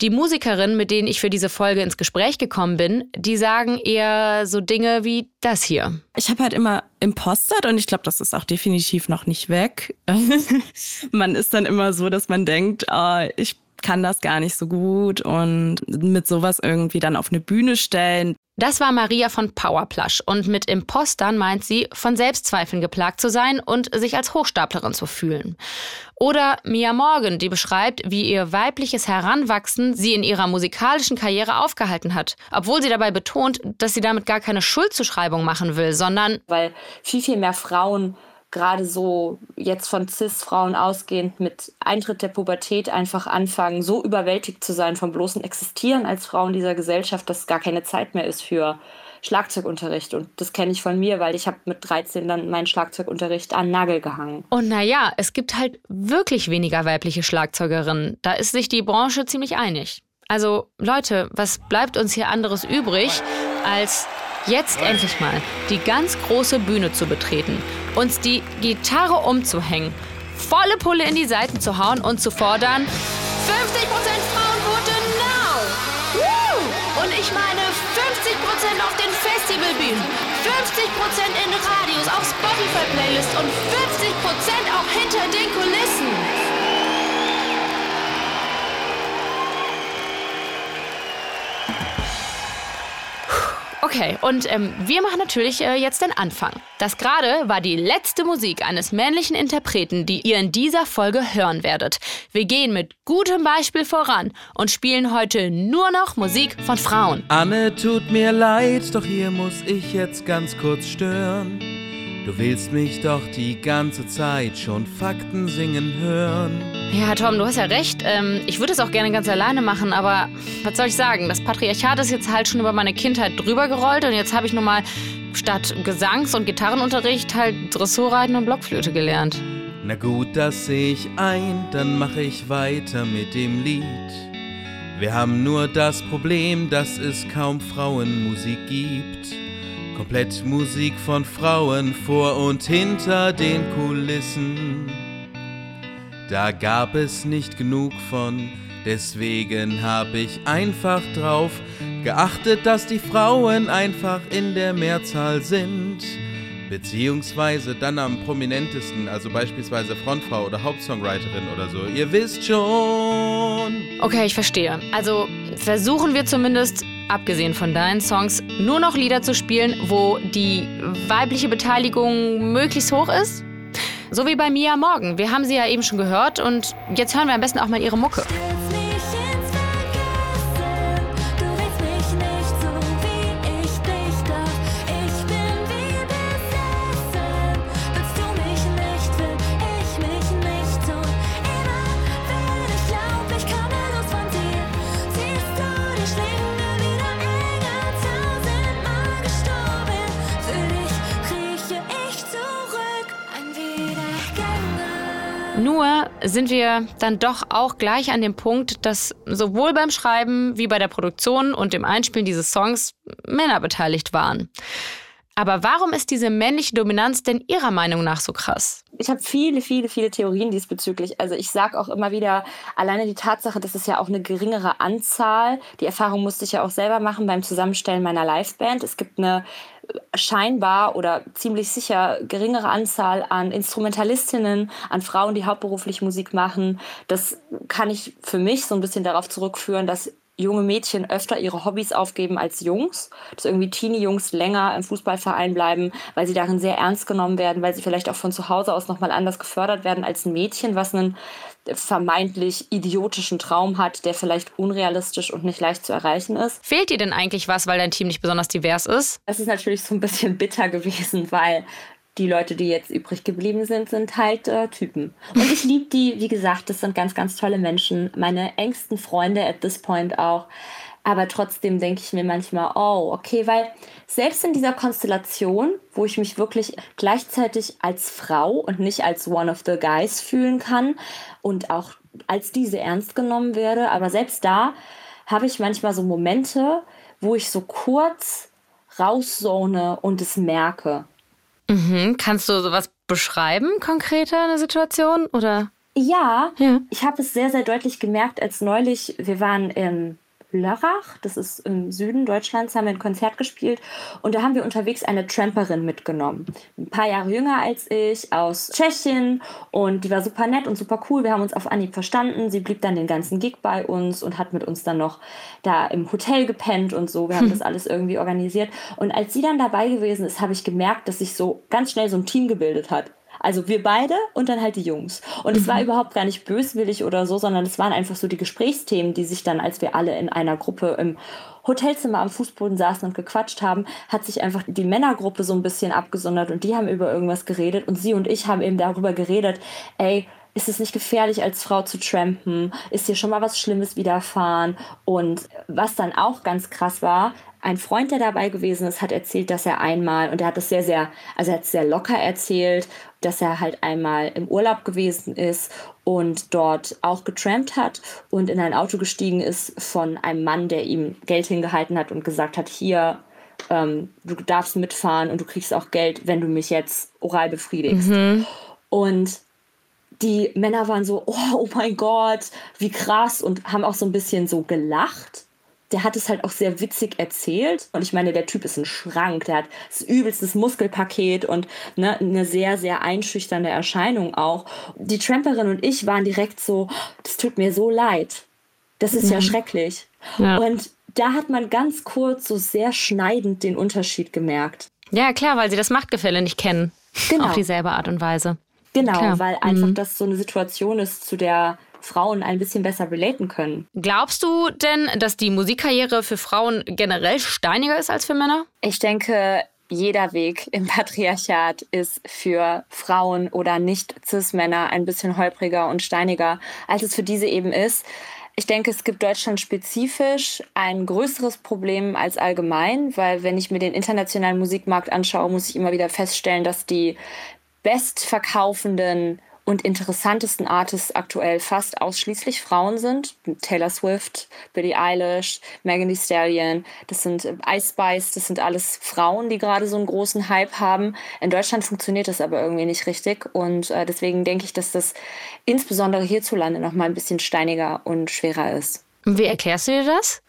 Die Musikerinnen, mit denen ich für diese Folge ins Gespräch gekommen bin, die sagen eher so Dinge wie das hier. Ich habe halt immer impostert und ich glaube, das ist auch definitiv noch nicht weg. man ist dann immer so, dass man denkt, oh, ich kann das gar nicht so gut und mit sowas irgendwie dann auf eine Bühne stellen. Das war Maria von Powerplush und mit Impostern meint sie, von Selbstzweifeln geplagt zu sein und sich als Hochstaplerin zu fühlen. Oder Mia Morgan, die beschreibt, wie ihr weibliches Heranwachsen sie in ihrer musikalischen Karriere aufgehalten hat, obwohl sie dabei betont, dass sie damit gar keine Schuldzuschreibung machen will, sondern weil viel, viel mehr Frauen gerade so jetzt von CIS-Frauen ausgehend mit Eintritt der Pubertät einfach anfangen, so überwältigt zu sein vom bloßen Existieren als Frau in dieser Gesellschaft, dass gar keine Zeit mehr ist für Schlagzeugunterricht. Und das kenne ich von mir, weil ich habe mit 13 dann meinen Schlagzeugunterricht an Nagel gehangen. Und naja, es gibt halt wirklich weniger weibliche Schlagzeugerinnen. Da ist sich die Branche ziemlich einig. Also Leute, was bleibt uns hier anderes übrig, als jetzt endlich mal die ganz große Bühne zu betreten, uns die Gitarre umzuhängen, volle Pulle in die Seiten zu hauen und zu fordern 50% Frauenquote now! Woo! Und ich meine 50% auf den Festivalbühnen, 50% in Radios, auf Spotify-Playlists und 50% auch hinter den Kulissen. Okay, und ähm, wir machen natürlich äh, jetzt den Anfang. Das gerade war die letzte Musik eines männlichen Interpreten, die ihr in dieser Folge hören werdet. Wir gehen mit gutem Beispiel voran und spielen heute nur noch Musik von Frauen. Anne, tut mir leid, doch hier muss ich jetzt ganz kurz stören. Du willst mich doch die ganze Zeit schon Fakten singen hören. Ja, Tom, du hast ja recht. Ähm, ich würde es auch gerne ganz alleine machen, aber was soll ich sagen? Das Patriarchat ist jetzt halt schon über meine Kindheit drüber gerollt und jetzt habe ich nun mal statt Gesangs- und Gitarrenunterricht halt Dressurreiten und Blockflöte gelernt. Na gut, das sehe ich ein, dann mache ich weiter mit dem Lied. Wir haben nur das Problem, dass es kaum Frauenmusik gibt. Komplett Musik von Frauen vor und hinter den Kulissen. Da gab es nicht genug von, deswegen habe ich einfach drauf geachtet, dass die Frauen einfach in der Mehrzahl sind. Beziehungsweise dann am prominentesten, also beispielsweise Frontfrau oder Hauptsongwriterin oder so. Ihr wisst schon. Okay, ich verstehe. Also versuchen wir zumindest, abgesehen von deinen Songs, nur noch Lieder zu spielen, wo die weibliche Beteiligung möglichst hoch ist. So wie bei Mia Morgan. Wir haben sie ja eben schon gehört und jetzt hören wir am besten auch mal ihre Mucke. Nur sind wir dann doch auch gleich an dem Punkt, dass sowohl beim Schreiben wie bei der Produktion und dem Einspielen dieses Songs Männer beteiligt waren. Aber warum ist diese männliche Dominanz denn Ihrer Meinung nach so krass? Ich habe viele, viele, viele Theorien diesbezüglich. Also ich sage auch immer wieder, alleine die Tatsache, dass es ja auch eine geringere Anzahl, die Erfahrung musste ich ja auch selber machen beim Zusammenstellen meiner Liveband. Es gibt eine scheinbar oder ziemlich sicher geringere Anzahl an Instrumentalistinnen, an Frauen, die hauptberuflich Musik machen. Das kann ich für mich so ein bisschen darauf zurückführen, dass junge Mädchen öfter ihre Hobbys aufgeben als Jungs, dass irgendwie Teenie-Jungs länger im Fußballverein bleiben, weil sie darin sehr ernst genommen werden, weil sie vielleicht auch von zu Hause aus nochmal anders gefördert werden als ein Mädchen, was einen vermeintlich idiotischen Traum hat, der vielleicht unrealistisch und nicht leicht zu erreichen ist. Fehlt dir denn eigentlich was, weil dein Team nicht besonders divers ist? Das ist natürlich so ein bisschen bitter gewesen, weil die Leute, die jetzt übrig geblieben sind, sind halt äh, Typen. Und ich liebe die, wie gesagt, das sind ganz, ganz tolle Menschen. Meine engsten Freunde at this point auch. Aber trotzdem denke ich mir manchmal, oh, okay, weil selbst in dieser Konstellation, wo ich mich wirklich gleichzeitig als Frau und nicht als one of the guys fühlen kann und auch als diese ernst genommen werde, aber selbst da habe ich manchmal so Momente, wo ich so kurz rauszone und es merke. Mhm. Kannst du sowas beschreiben, konkreter eine Situation? Oder? Ja, ich habe es sehr, sehr deutlich gemerkt, als neulich, wir waren in Lörrach, das ist im Süden Deutschlands, haben wir ein Konzert gespielt und da haben wir unterwegs eine Tramperin mitgenommen. Ein paar Jahre jünger als ich, aus Tschechien und die war super nett und super cool. Wir haben uns auf Anhieb verstanden. Sie blieb dann den ganzen Gig bei uns und hat mit uns dann noch da im Hotel gepennt und so. Wir haben das alles irgendwie organisiert. Und als sie dann dabei gewesen ist, habe ich gemerkt, dass sich so ganz schnell so ein Team gebildet hat. Also wir beide und dann halt die Jungs. Und es war überhaupt gar nicht böswillig oder so, sondern es waren einfach so die Gesprächsthemen, die sich dann, als wir alle in einer Gruppe im Hotelzimmer am Fußboden saßen und gequatscht haben, hat sich einfach die Männergruppe so ein bisschen abgesondert und die haben über irgendwas geredet und sie und ich haben eben darüber geredet, ey, ist es nicht gefährlich, als Frau zu trampen? Ist dir schon mal was Schlimmes widerfahren? Und was dann auch ganz krass war, ein Freund, der dabei gewesen ist, hat erzählt, dass er einmal, und er hat es sehr, sehr, also er hat es sehr locker erzählt, dass er halt einmal im Urlaub gewesen ist und dort auch getrampt hat und in ein Auto gestiegen ist von einem Mann, der ihm Geld hingehalten hat und gesagt hat, hier, ähm, du darfst mitfahren und du kriegst auch Geld, wenn du mich jetzt oral befriedigst. Mhm. Und die Männer waren so, oh, oh mein Gott, wie krass und haben auch so ein bisschen so gelacht. Der hat es halt auch sehr witzig erzählt. Und ich meine, der Typ ist ein Schrank. Der hat das übelstes Muskelpaket und ne, eine sehr, sehr einschüchternde Erscheinung auch. Die Tramperin und ich waren direkt so, das tut mir so leid. Das ist ja Mhm. schrecklich. Ja. Und da hat man ganz kurz so sehr schneidend den Unterschied gemerkt. Ja, klar, weil sie das Machtgefälle nicht kennen. Genau. Auf dieselbe Art und Weise. Genau, Klar. weil einfach Mhm. das so eine Situation ist, zu der Frauen ein bisschen besser relaten können. Glaubst du denn, dass die Musikkarriere für Frauen generell steiniger ist als für Männer? Ich denke, jeder Weg im Patriarchat ist für Frauen oder nicht Cis-Männer ein bisschen holpriger und steiniger, als es für diese eben ist. Ich denke, es gibt Deutschland spezifisch ein größeres Problem als allgemein, weil wenn ich mir den internationalen Musikmarkt anschaue, muss ich immer wieder feststellen, dass die bestverkaufenden und interessantesten Artists aktuell fast ausschließlich Frauen sind. Taylor Swift, Billie Eilish, Megan Thee Stallion, das sind äh, Ice Spice, das sind alles Frauen, die gerade so einen großen Hype haben. In Deutschland funktioniert das aber irgendwie nicht richtig und äh, deswegen denke ich, dass das insbesondere hierzulande noch mal ein bisschen steiniger und schwerer ist. Wie erklärst du dir das?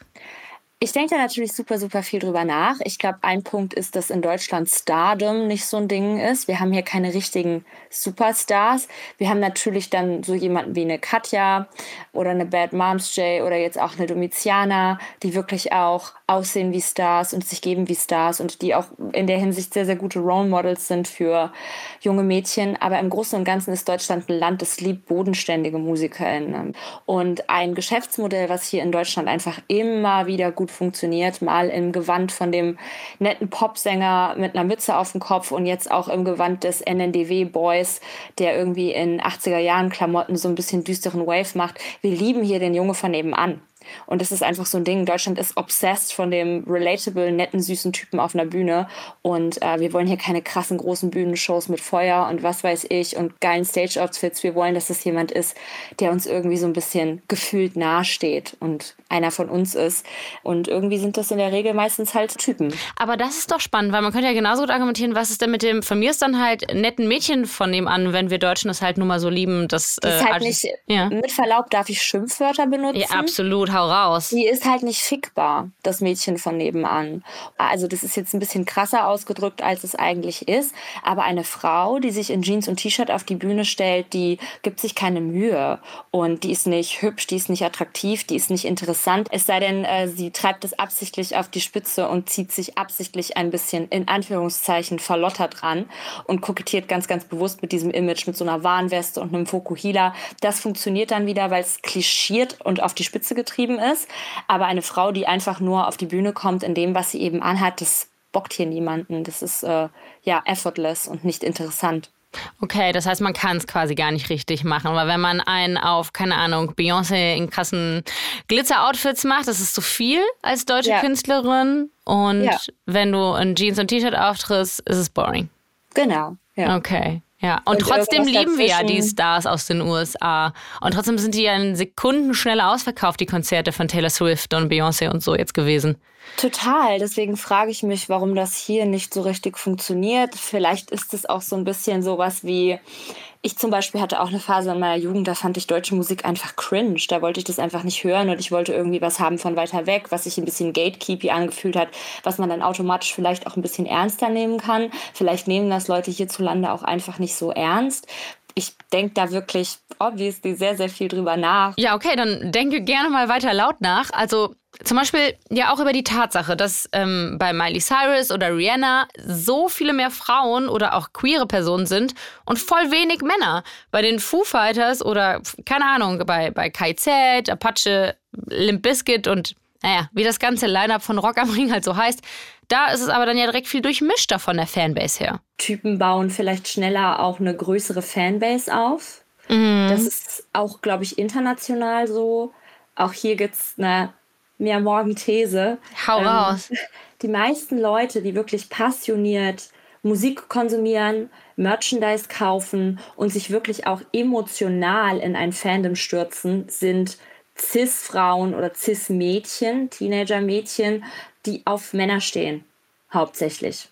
Ich denke da natürlich super, super viel drüber nach. Ich glaube, ein Punkt ist, dass in Deutschland Stardom nicht so ein Ding ist. Wir haben hier keine richtigen Superstars. Wir haben natürlich dann so jemanden wie eine Katja oder eine Bad Moms J oder jetzt auch eine Domiziana, die wirklich auch aussehen wie Stars und sich geben wie Stars und die auch in der Hinsicht sehr, sehr gute Role Models sind für junge Mädchen. Aber im Großen und Ganzen ist Deutschland ein Land, das liebt bodenständige MusikerInnen. Und ein Geschäftsmodell, was hier in Deutschland einfach immer wieder gut funktioniert, mal im Gewand von dem netten Popsänger mit einer Mütze auf dem Kopf und jetzt auch im Gewand des NNDW-Boys, der irgendwie in 80er Jahren Klamotten so ein bisschen düsteren Wave macht. Wir lieben hier den Junge von nebenan. Und das ist einfach so ein Ding. Deutschland ist obsessed von dem relatable, netten, süßen Typen auf einer Bühne. Und äh, wir wollen hier keine krassen, großen Bühnenshows mit Feuer und was weiß ich und geilen Stage-Outfits. Wir wollen, dass es jemand ist, der uns irgendwie so ein bisschen gefühlt nahesteht und einer von uns ist. Und irgendwie sind das in der Regel meistens halt Typen. Aber das ist doch spannend, weil man könnte ja genauso gut argumentieren, was ist denn mit dem, von mir ist dann halt netten Mädchen von nebenan, wenn wir Deutschen das halt nur mal so lieben, dass. Ist äh, halt nicht, ja. mit Verlaub darf ich Schimpfwörter benutzen. ja, absolut, hau raus. Die ist halt nicht fickbar, das Mädchen von nebenan. Also das ist jetzt ein bisschen krasser ausgedrückt, als es eigentlich ist. Aber eine Frau, die sich in Jeans und T-Shirt auf die Bühne stellt, die gibt sich keine Mühe. Und die ist nicht hübsch, die ist nicht attraktiv, die ist nicht interessant. Es sei denn, äh, sie treibt es absichtlich auf die Spitze und zieht sich absichtlich ein bisschen in Anführungszeichen verlottert ran und kokettiert ganz, ganz bewusst mit diesem Image, mit so einer Warnweste und einem Fokuhila. Das funktioniert dann wieder, weil es klischiert und auf die Spitze getrieben ist. Aber eine Frau, die einfach nur auf die Bühne kommt in dem, was sie eben anhat, das bockt hier niemanden. Das ist äh, ja effortless und nicht interessant. Okay, das heißt, man kann es quasi gar nicht richtig machen. Aber wenn man einen auf, keine Ahnung, Beyoncé in krassen Glitzer-Outfits macht, das ist zu viel als deutsche Ja. Künstlerin. Und Ja. wenn du in Jeans und T-Shirt auftrittst, ist es boring. Genau. Ja. Okay. Ja, und, Und trotzdem lieben wir ja die. Stars aus den USA. Und trotzdem sind die ja in Sekunden schneller ausverkauft, die Konzerte von Taylor Swift und Beyoncé und so jetzt gewesen. Total. Deswegen frage ich mich, warum das hier nicht so richtig funktioniert. Vielleicht ist es auch so ein bisschen sowas wie, ich zum Beispiel hatte auch eine Phase in meiner Jugend, da fand ich deutsche Musik einfach cringe. Da wollte ich das einfach nicht hören und ich wollte irgendwie was haben von weiter weg, was sich ein bisschen gatekeepy angefühlt hat, was man dann automatisch vielleicht auch ein bisschen ernster nehmen kann. Vielleicht nehmen das Leute hierzulande auch einfach nicht so ernst. Ich denke da wirklich obviously sehr, sehr viel drüber nach. Ja, okay, dann denke gerne mal weiter laut nach. Also zum Beispiel ja auch über die Tatsache, dass ähm, bei Miley Cyrus oder Rihanna so viele mehr Frauen oder auch queere Personen sind und voll wenig Männer. Bei den Foo Fighters oder keine Ahnung, bei, bei KZ, Apache, Limp Bizkit und naja, wie das ganze Line-Up von Rock am Ring halt so heißt, da ist es aber dann ja direkt viel durchmischter von der Fanbase her. Typen bauen vielleicht schneller auch eine größere Fanbase auf. Mhm. Das ist auch, glaube ich, international so. Auch hier gibt es eine mehr morgen These. Hau raus. Die meisten Leute, die wirklich passioniert Musik konsumieren, Merchandise kaufen und sich wirklich auch emotional in ein Fandom stürzen, sind Cis-Frauen oder Cis-Mädchen, Teenager-Mädchen, die auf Männer stehen, hauptsächlich.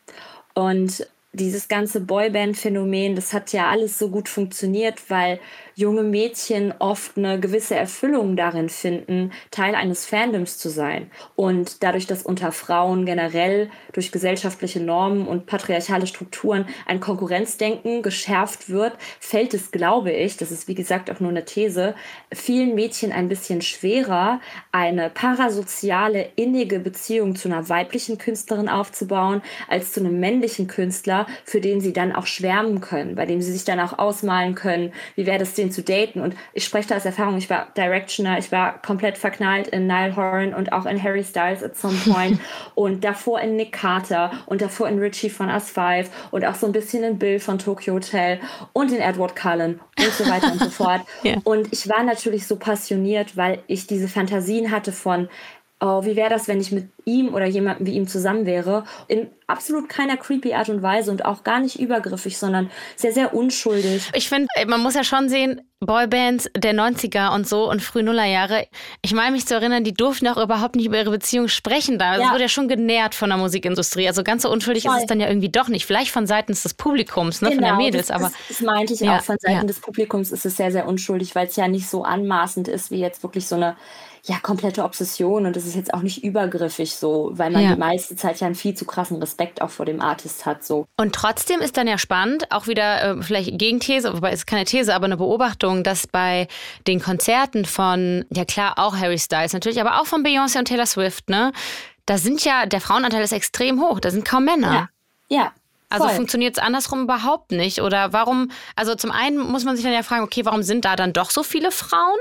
Und dieses ganze Boyband-Phänomen, das hat ja alles so gut funktioniert, weil junge Mädchen oft eine gewisse Erfüllung darin finden, Teil eines Fandoms zu sein. Und dadurch, dass unter Frauen generell durch gesellschaftliche Normen und patriarchale Strukturen ein Konkurrenzdenken geschärft wird, fällt es, glaube ich, das ist wie gesagt auch nur eine These, vielen Mädchen ein bisschen schwerer, eine parasoziale, innige Beziehung zu einer weiblichen Künstlerin aufzubauen, als zu einem männlichen Künstler, für den sie dann auch schwärmen können, bei dem sie sich dann auch ausmalen können, wie wäre das, den zu daten. Und ich spreche da aus Erfahrung, ich war Directioner, ich war komplett verknallt in Niall Horan und auch in Harry Styles at some point und davor in Nick Carter und davor in Richie von Us 5 und auch so ein bisschen in Bill von Tokyo Hotel und in Edward Cullen und so weiter und so fort. Ja. Und ich war natürlich so passioniert, weil ich diese Fantasien hatte von, oh, wie wäre das, wenn ich mit ihm oder jemandem wie ihm zusammen wäre? In absolut keiner creepy Art und Weise und auch gar nicht übergriffig, sondern sehr, sehr unschuldig. Ich finde, man muss ja schon sehen, Boybands der 90er und so und früh Nullerjahre, ich meine mich zu erinnern, die durften auch überhaupt nicht über ihre Beziehung sprechen da. Das Ja. wurde ja schon genährt von der Musikindustrie. Also ganz so unschuldig ist Voll. es dann ja irgendwie doch nicht. Vielleicht von seitens des Publikums, ne, von der Mädels, das, aber. Das, das meinte ich Ja, auch. Von Seiten ja. des Publikums ist es sehr, sehr unschuldig, weil es ja nicht so anmaßend ist, wie jetzt wirklich so eine ja, komplette Obsession. Und es ist jetzt auch nicht übergriffig so, weil man Ja. die meiste Zeit ja einen viel zu krassen Respekt auch vor dem Artist hat. So. Und trotzdem ist dann ja spannend, auch wieder äh, vielleicht Gegenthese, wobei es ist keine These, aber eine Beobachtung, dass bei den Konzerten von, ja klar, auch Harry Styles natürlich, aber auch von Beyoncé und Taylor Swift, ne, da sind ja, der Frauenanteil ist extrem hoch, da sind kaum Männer. Ja. Also voll. funktioniert es andersrum überhaupt nicht? Oder warum, also zum einen muss man sich dann ja fragen, okay, warum sind da dann doch so viele Frauen?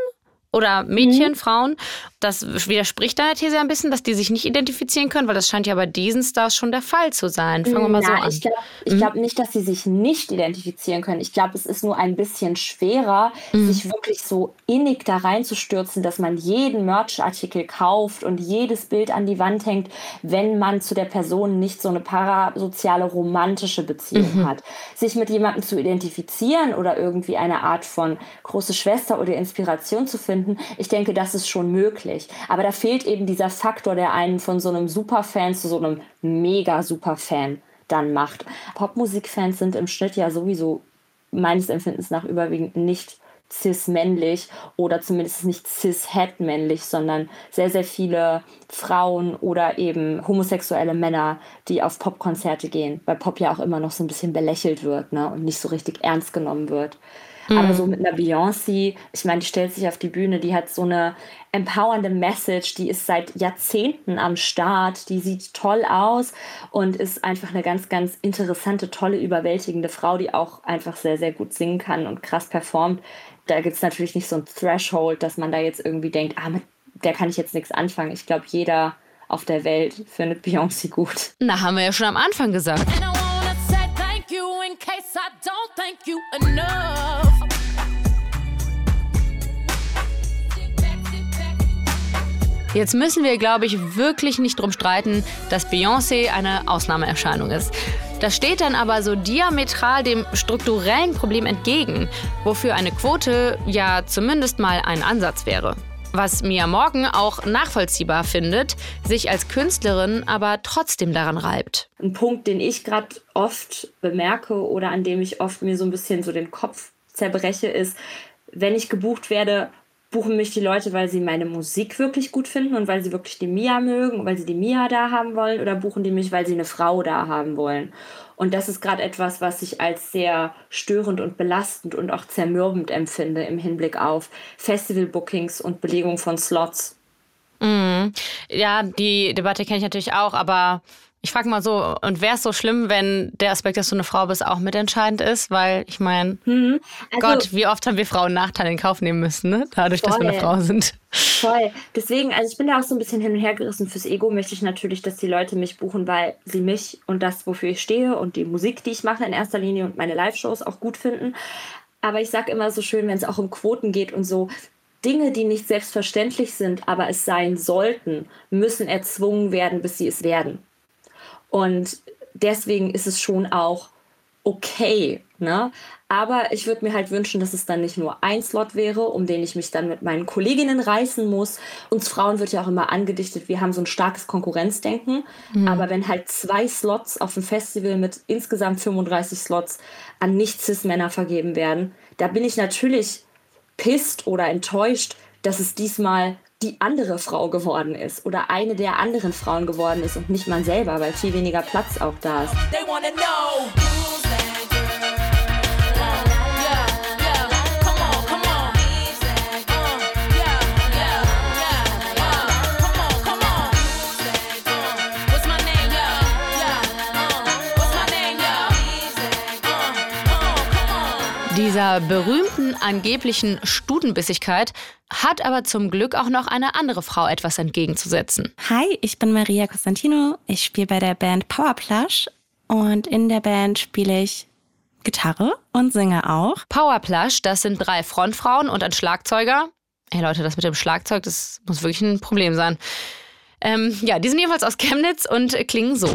Oder Mädchen, Mhm. Frauen? Das widerspricht deiner These ein bisschen, dass die sich nicht identifizieren können, weil das scheint ja bei diesen Stars schon der Fall zu sein. Fangen wir mal so Na, an. Ich glaube Mhm. glaub nicht, dass sie sich nicht identifizieren können. Ich glaube, es ist nur ein bisschen schwerer, Mhm. sich wirklich so innig da reinzustürzen, dass man jeden Merch-Artikel kauft und jedes Bild an die Wand hängt, wenn man zu der Person nicht so eine parasoziale romantische Beziehung Mhm. hat. Sich mit jemandem zu identifizieren oder irgendwie eine Art von große Schwester oder Inspiration zu finden, ich denke, das ist schon möglich. Aber da fehlt eben dieser Faktor, der einen von so einem Superfan zu so einem mega Superfan dann macht. Popmusikfans sind im Schnitt ja sowieso meines Empfindens nach überwiegend nicht cis-männlich oder zumindest nicht cis-het-männlich, sondern sehr, sehr viele Frauen oder eben homosexuelle Männer, die auf Popkonzerte gehen, weil Pop ja auch immer noch so ein bisschen belächelt wird ne, und nicht so richtig ernst genommen wird. Aber Mhm. so mit einer Beyoncé, ich meine, die stellt sich auf die Bühne, die hat so eine empowernde Message, die ist seit Jahrzehnten am Start, die sieht toll aus und ist einfach eine ganz, ganz interessante, tolle, überwältigende Frau, die auch einfach sehr, sehr gut singen kann und krass performt. Da gibt es natürlich nicht so ein Threshold, dass man da jetzt irgendwie denkt, ah, mit der kann ich jetzt nichts anfangen. Ich glaube, jeder auf der Welt findet Beyoncé gut. Na, haben wir ja schon am Anfang gesagt. And I wanna say thank you in case I don't thank you enough. Jetzt müssen wir, glaube ich, wirklich nicht drum streiten, dass Beyoncé eine Ausnahmeerscheinung ist. Das steht dann aber so diametral dem strukturellen Problem entgegen, wofür eine Quote ja zumindest mal ein Ansatz wäre. Was Mia Morgan auch nachvollziehbar findet, sich als Künstlerin aber trotzdem daran reibt. ein Punkt, den ich gerade oft bemerke oder an dem ich oft mir so ein bisschen so den Kopf zerbreche, ist, wenn ich gebucht werde, buchen mich die Leute, weil sie meine Musik wirklich gut finden und weil sie wirklich die Mia mögen weil sie die Mia da haben wollen oder buchen die mich, weil sie eine Frau da haben wollen. Und das ist gerade etwas, was ich als sehr störend und belastend und auch zermürbend empfinde im Hinblick auf Festival-Bookings und Belegung von Slots. Mhm. Ja, die Debatte kenne ich natürlich auch, aber ich frage mal so, und wäre es so schlimm, wenn der Aspekt, dass du eine Frau bist, auch mitentscheidend ist? Weil ich meine, also- Gott, wie oft haben wir Frauen Nachteile in Kauf nehmen müssen, ne? dadurch, dass wir eine Voll. Frau sind. Voll. Deswegen, also ich bin da auch so ein bisschen hin und her gerissen. Fürs Ego möchte ich natürlich, dass die Leute mich buchen, weil sie mich und das, wofür ich stehe und die Musik, die ich mache in erster Linie und meine Live-Shows auch gut finden. Aber ich sage immer so schön, wenn es auch um Quoten geht und so, Dinge, die nicht selbstverständlich sind, aber es sein sollten, müssen erzwungen werden, bis sie es werden. Und deswegen ist es schon auch okay. Ne? Aber ich würde mir halt wünschen, dass es dann nicht nur ein Slot wäre, um den ich mich dann mit meinen Kolleginnen reißen muss. Uns Frauen wird ja auch immer angedichtet, wir haben so ein starkes Konkurrenzdenken. Mhm. Aber wenn halt zwei Slots auf dem Festival mit insgesamt 35 Slots an Nicht-Cis-Männer vergeben werden, da bin ich natürlich pisst oder enttäuscht, dass es diesmal die andere Frau geworden ist oder eine der anderen Frauen geworden ist und nicht man selber, weil viel weniger Platz auch da ist. Dieser berühmten angeblichen Stutenbissigkeit hat aber zum Glück auch noch eine andere Frau etwas entgegenzusetzen. Hi, ich bin Maria Costantino. Ich spiele bei der Band Powerplush und in der Band spiele ich Gitarre und singe auch. Powerplush, das sind drei Frontfrauen und ein Schlagzeuger. Hey Leute, das mit dem Schlagzeug, das muss wirklich ein Problem sein. Ähm, ja, die sind jedenfalls aus Chemnitz und klingen so.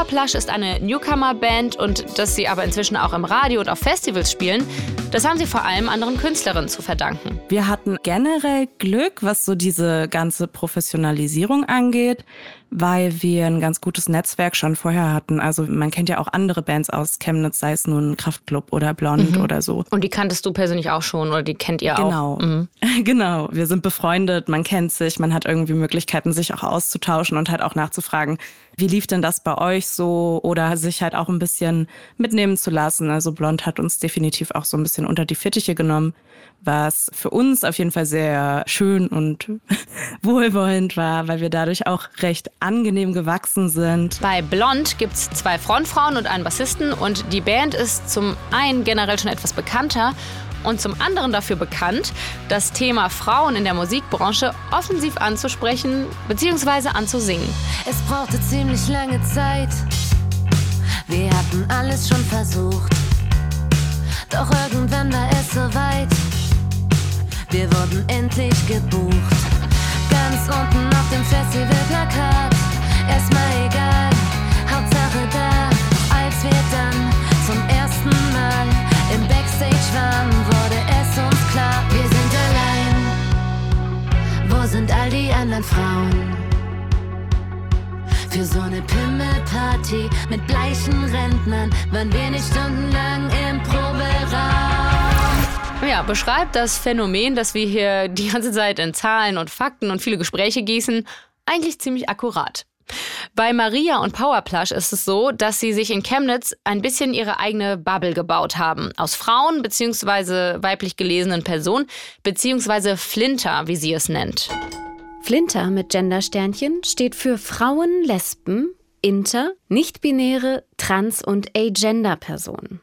Powerplush ist eine Newcomer-Band und dass sie aber inzwischen auch im Radio und auf Festivals spielen, das haben sie vor allem anderen Künstlerinnen zu verdanken. Wir hatten generell Glück, was so diese ganze Professionalisierung angeht, weil wir ein ganz gutes Netzwerk schon vorher hatten. Also man kennt ja auch andere Bands aus Chemnitz, sei es nun Kraftklub oder Blond Mhm. oder so. Und die kanntest du persönlich auch schon oder die kennt ihr Genau. auch? Mhm. Genau, wir sind befreundet, man kennt sich, man hat irgendwie Möglichkeiten, sich auch auszutauschen und halt auch nachzufragen, wie lief denn das bei euch so oder sich halt auch ein bisschen mitnehmen zu lassen. Also Blond hat uns definitiv auch so ein bisschen unter die Fittiche genommen, was für uns auf jeden Fall sehr schön und wohlwollend war, weil wir dadurch auch recht angenehm gewachsen sind. Bei Blond gibt es zwei Frontfrauen und einen Bassisten und die Band ist zum einen generell schon etwas bekannter und zum anderen dafür bekannt, das Thema Frauen in der Musikbranche offensiv anzusprechen bzw. anzusingen. Es brauchte ziemlich lange Zeit. Wir hatten alles schon versucht. Doch irgendwann war es soweit. Wir wurden endlich gebucht. Ganz unten auf dem Festivalplakat. Erstmal egal, Hauptsache da. Als wir dann zum ersten Mal im Backstage waren, wurde es uns klar, wir sind allein. Wo sind all die anderen Frauen? Für so eine Pimmelparty mit bleichen Rentnern waren wir nicht stundenlang im Proberaum. Ja, beschreibt das Phänomen, das wir hier die ganze Zeit in Zahlen und Fakten und viele Gespräche gießen, eigentlich ziemlich akkurat. Bei Maria und Powerplush ist es so, dass sie sich in Chemnitz ein bisschen ihre eigene Bubble gebaut haben. Aus Frauen bzw. weiblich gelesenen Personen bzw. Flinter, wie sie es nennt. Flinter mit Gendersternchen steht für Frauen, Lesben, Inter, nicht-binäre, trans- und agender-Personen.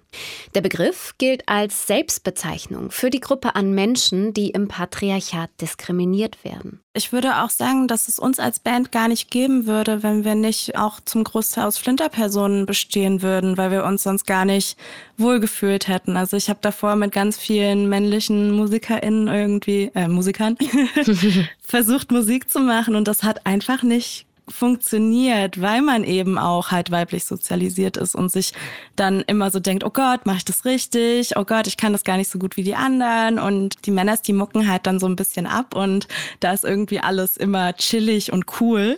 Der Begriff gilt als Selbstbezeichnung für die Gruppe an Menschen, die im Patriarchat diskriminiert werden. Ich würde auch sagen, dass es uns als Band gar nicht geben würde, wenn wir nicht auch zum Großteil aus Flinterpersonen bestehen würden, weil wir uns sonst gar nicht wohlgefühlt hätten. Also ich habe davor mit ganz vielen männlichen MusikerInnen irgendwie, äh, Musikern, versucht Musik zu machen und das hat einfach nicht funktioniert, weil man eben auch halt weiblich sozialisiert ist und sich dann immer so denkt, oh Gott, mache ich das richtig? Oh Gott, ich kann das gar nicht so gut wie die anderen. Und die Männer, die mucken halt dann so ein bisschen ab und da ist irgendwie alles immer chillig und cool.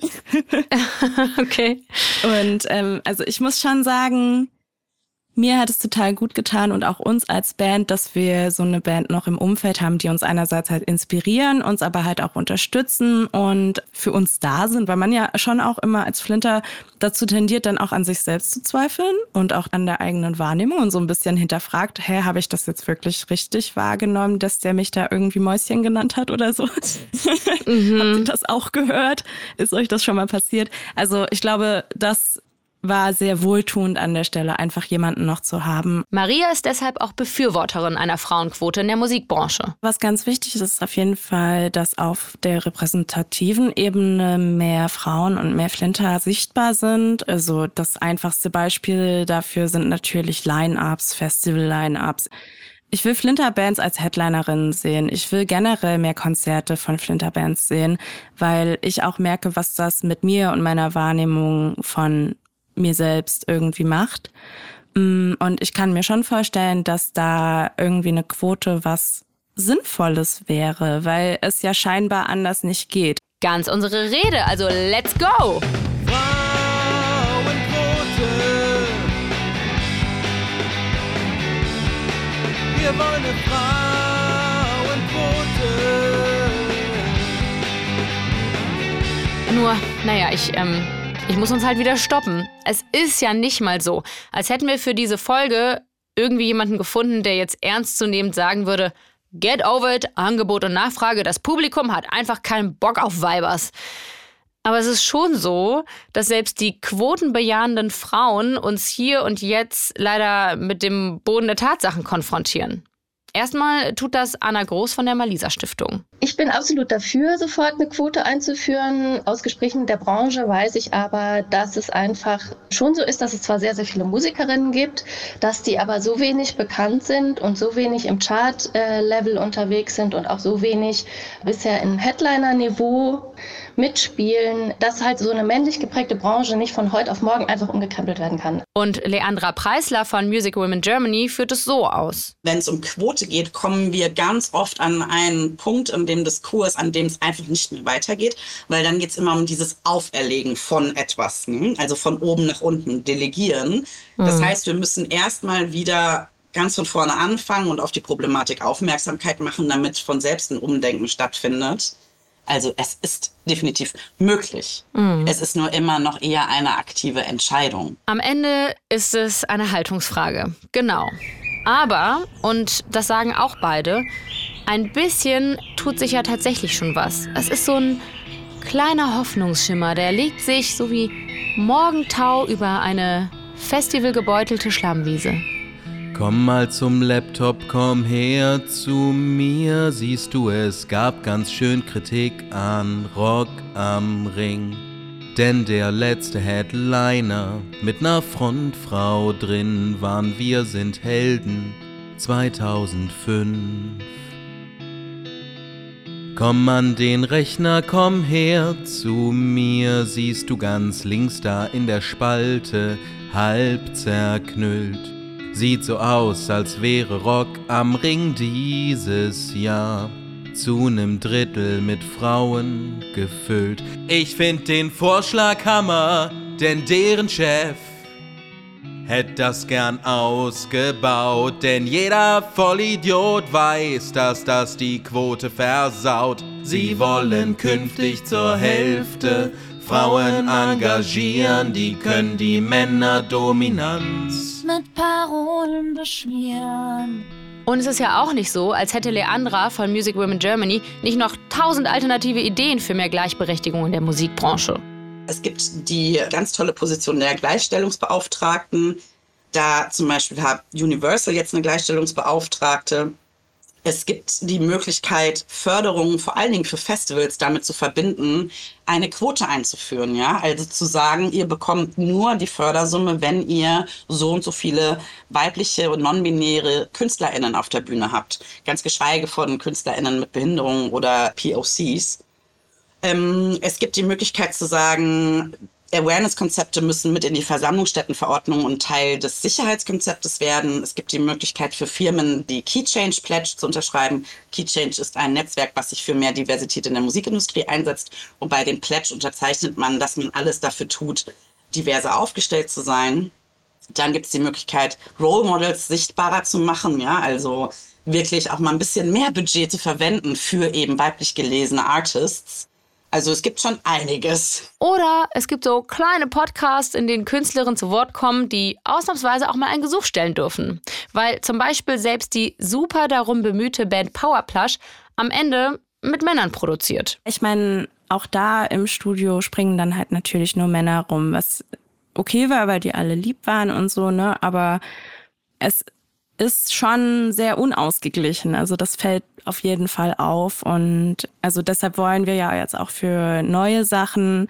okay. Und ähm, also ich muss schon sagen, mir hat es total gut getan und auch uns als Band, dass wir so eine Band noch im Umfeld haben, die uns einerseits halt inspirieren, uns aber halt auch unterstützen und für uns da sind, weil man ja schon auch immer als Flinter dazu tendiert, dann auch an sich selbst zu zweifeln und auch an der eigenen Wahrnehmung und so ein bisschen hinterfragt, hä, habe ich das jetzt wirklich richtig wahrgenommen, dass der mich da irgendwie Mäuschen genannt hat oder so? Habt ihr das auch gehört? Ist euch das schon mal passiert? Also ich glaube, das war sehr wohltuend an der Stelle, einfach jemanden noch zu haben. Maria ist deshalb auch Befürworterin einer Frauenquote in der Musikbranche. Was ganz wichtig ist, ist auf jeden Fall, dass auf der repräsentativen Ebene mehr Frauen und mehr Flinter sichtbar sind. Also das einfachste Beispiel dafür sind natürlich Line-Ups, Festival-Line-Ups. Ich will Flinterbands als Headlinerinnen sehen. Ich will generell mehr Konzerte von Flinterbands sehen, weil ich auch merke, was das mit mir und meiner Wahrnehmung von mir selbst irgendwie macht. Mm, Und ich kann mir schon vorstellen, dass da irgendwie eine Quote was Sinnvolles wäre, weil es ja scheinbar anders nicht geht. Ganz unsere Rede, also let's go! Wir wollen eine Frauenquote. Nur, naja, ich, ähm, ich muss uns halt wieder stoppen. Es ist ja nicht mal so, als hätten wir für diese Folge irgendwie jemanden gefunden, der jetzt ernstzunehmend sagen würde, get over it, Angebot und Nachfrage, das Publikum hat einfach keinen Bock auf Weibers. Aber es ist schon so, dass selbst die quotenbejahenden Frauen uns hier und jetzt leider mit dem Boden der Tatsachen konfrontieren. Erstmal tut das Anna Groß von der Malisa Stiftung. Ich bin absolut dafür, sofort eine Quote einzuführen. Aus Gesprächen der Branche weiß ich aber, dass es einfach schon so ist, dass es zwar sehr, sehr viele Musikerinnen gibt, dass die aber so wenig bekannt sind und so wenig im Chart-Level unterwegs sind und auch so wenig bisher im Headliner-Niveau mitspielen, dass halt so eine männlich geprägte Branche nicht von heute auf morgen einfach umgekrempelt werden kann. Und Leandra Preisler von Music Women Germany führt es so aus. Wenn es um Quote geht, kommen wir ganz oft an einen Punkt in dem Diskurs, an dem es einfach nicht mehr weitergeht, weil dann geht es immer um dieses Auferlegen von etwas, ne? also von oben nach unten, delegieren. Das Mhm. heißt, wir müssen erstmal wieder ganz von vorne anfangen und auf die Problematik Aufmerksamkeit machen, damit von selbst ein Umdenken stattfindet. Also es ist definitiv möglich. Mhm. Es ist nur immer noch eher eine aktive Entscheidung. Am Ende ist es eine Haltungsfrage. Genau. Aber, und das sagen auch beide, ein bisschen tut sich ja tatsächlich schon was. Es ist so ein kleiner Hoffnungsschimmer, der legt sich so wie Morgentau über eine festivalgebeutelte Schlammwiese. Komm mal zum Laptop, komm her zu mir. Siehst du, es gab ganz schön Kritik an Rock am Ring. Denn der letzte Headliner mit ner Frontfrau drin waren Wir sind Helden 2005. Komm an den Rechner, komm her zu mir, siehst du ganz links da in der Spalte, halb zerknüllt. Sieht so aus, als wäre Rock am Ring dieses Jahr zu nem Drittel mit Frauen gefüllt. Ich find den Vorschlag Hammer, denn deren Chef hätte das gern ausgebaut, denn jeder Vollidiot weiß, dass das die Quote versaut. Sie wollen künftig zur Hälfte Frauen engagieren, die können die Männerdominanz. mit Parolen beschmieren. Und es ist ja auch nicht so, als hätte Leandra von Music Women Germany nicht noch tausend alternative Ideen für mehr Gleichberechtigung in der Musikbranche. Es gibt die ganz tolle Position der Gleichstellungsbeauftragten. Da zum Beispiel hat Universal jetzt eine Gleichstellungsbeauftragte. Es gibt die Möglichkeit, Förderungen vor allen Dingen für Festivals damit zu verbinden, eine Quote einzuführen. Ja? Also zu sagen, ihr bekommt nur die Fördersumme, wenn ihr so und so viele weibliche und non-binäre KünstlerInnen auf der Bühne habt. Ganz geschweige von KünstlerInnen mit Behinderungen oder POCs. Ähm, es gibt die Möglichkeit zu sagen, Awareness-Konzepte müssen mit in die Versammlungsstättenverordnung und Teil des Sicherheitskonzeptes werden. Es gibt die Möglichkeit für Firmen, die Key Change Pledge zu unterschreiben. Key ist ein Netzwerk, was sich für mehr Diversität in der Musikindustrie einsetzt. Und bei dem Pledge unterzeichnet man, dass man alles dafür tut, diverser aufgestellt zu sein. Dann gibt es die Möglichkeit, Role Models sichtbarer zu machen, ja, also wirklich auch mal ein bisschen mehr Budget zu verwenden für eben weiblich gelesene Artists. Also es gibt schon einiges. Oder es gibt so kleine Podcasts, in denen Künstlerinnen zu Wort kommen, die ausnahmsweise auch mal einen Gesuch stellen dürfen. Weil zum Beispiel selbst die super darum bemühte Band Powerplush am Ende mit Männern produziert. Ich meine, auch da im Studio springen dann halt natürlich nur Männer rum, was okay war, weil die alle lieb waren und so, ne? Aber es ist schon sehr unausgeglichen. Also das fällt auf jeden Fall auf. Und also deshalb wollen wir ja jetzt auch für neue Sachen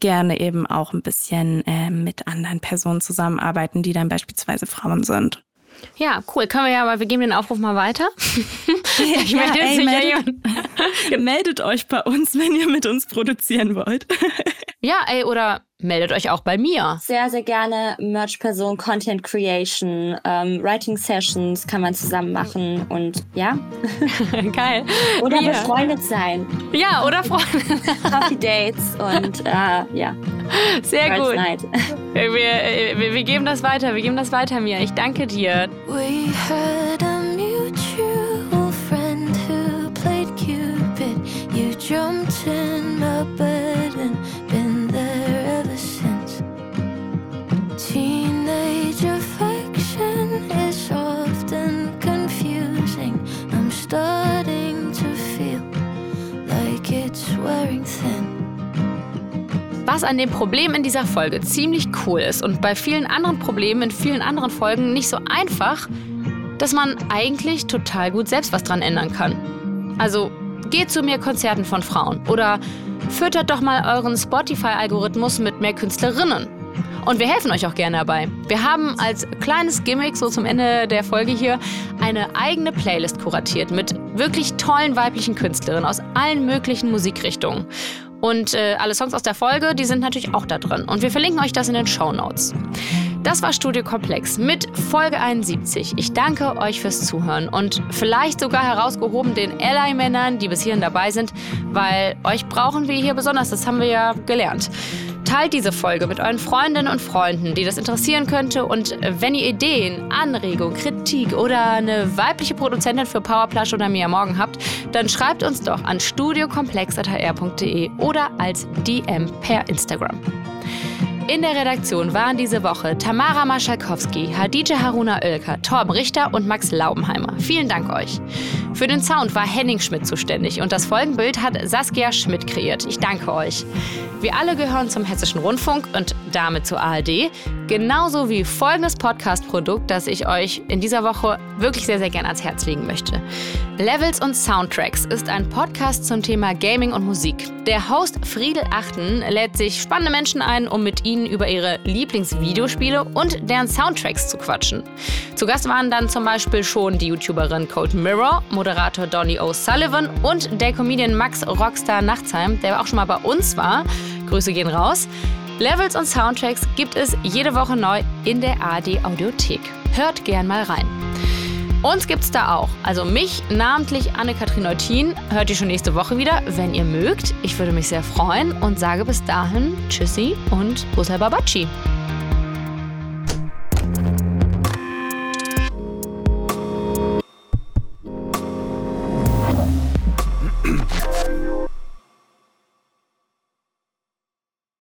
gerne eben auch ein bisschen äh, mit anderen Personen zusammenarbeiten, die dann beispielsweise Frauen sind. Ja, cool. Können wir ja mal, wir geben den Aufruf mal weiter. ich Ja, möchte jetzt ey, meldet- jemand- meldet euch bei uns, wenn ihr mit uns produzieren wollt. Ja, ey, oder meldet euch auch bei mir. Sehr, sehr gerne Merch-Person, Content Creation, ähm, Writing Sessions kann man zusammen machen und ja. Geil. Oder Wir. befreundet sein. Ja, oder Freunde. Coffee Dates und äh, ja. Sehr Girls gut. Night. Wir, wir, wir geben das weiter, wir geben das weiter, Mia. Ich danke dir. We had jumped in my bed and been there ever since. Teenage affection is often confusing. I'm starting to feel like it's wearing thin. Was an dem Problem in dieser Folge ziemlich cool ist und bei vielen anderen Problemen in vielen anderen Folgen nicht so einfach, dass man eigentlich total gut selbst was dran ändern kann. Also geht zu mehr Konzerten von Frauen oder füttert doch mal euren Spotify-Algorithmus mit mehr Künstlerinnen. Und wir helfen euch auch gerne dabei. Wir haben als kleines Gimmick, so zum Ende der Folge hier, eine eigene Playlist kuratiert mit wirklich tollen weiblichen Künstlerinnen aus allen möglichen Musikrichtungen. Und äh, alle Songs aus der Folge, die sind natürlich auch da drin. Und wir verlinken euch das in den Show Notes. Das war Studio Komplex mit Folge 71. Ich danke euch fürs Zuhören und vielleicht sogar herausgehoben den Ally-Männern, die bis hierhin dabei sind, weil euch brauchen wir hier besonders, das haben wir ja gelernt. Teilt diese Folge mit euren Freundinnen und Freunden, die das interessieren könnte. Und wenn ihr Ideen, Anregungen, Kritik oder eine weibliche Produzentin für Powerplush oder Mia Morgen habt, dann schreibt uns doch an studiokomplex.hr.de oder als DM per Instagram. In der Redaktion waren diese Woche Tamara Maschalkowski, Hadija Haruna Oelker, Torben Richter und Max Laubenheimer. Vielen Dank euch. Für den Sound war Henning Schmidt zuständig und das Folgenbild hat Saskia Schmidt kreiert. Ich danke euch. Wir alle gehören zum Hessischen Rundfunk und damit zur ARD. Genauso wie folgendes Podcast-Produkt, das ich euch in dieser Woche wirklich sehr, sehr gerne ans Herz legen möchte. Levels und Soundtracks ist ein Podcast zum Thema Gaming und Musik. Der Host Friedel Achten lädt sich spannende Menschen ein, um mit ihnen über ihre Lieblingsvideospiele und deren Soundtracks zu quatschen. Zu Gast waren dann zum Beispiel schon die YouTuberin Cold Mirror, Moderator Donny O'Sullivan und der Comedian Max Rockstar Nachtsheim, der auch schon mal bei uns war. Grüße gehen raus. Levels und Soundtracks gibt es jede Woche neu in der ARD Audiothek. Hört gern mal rein. Uns gibt's da auch. Also mich, namentlich Anne-Kathrin Eutin, hört ihr schon nächste Woche wieder, wenn ihr mögt. Ich würde mich sehr freuen und sage bis dahin Tschüssi und Busal Babaci.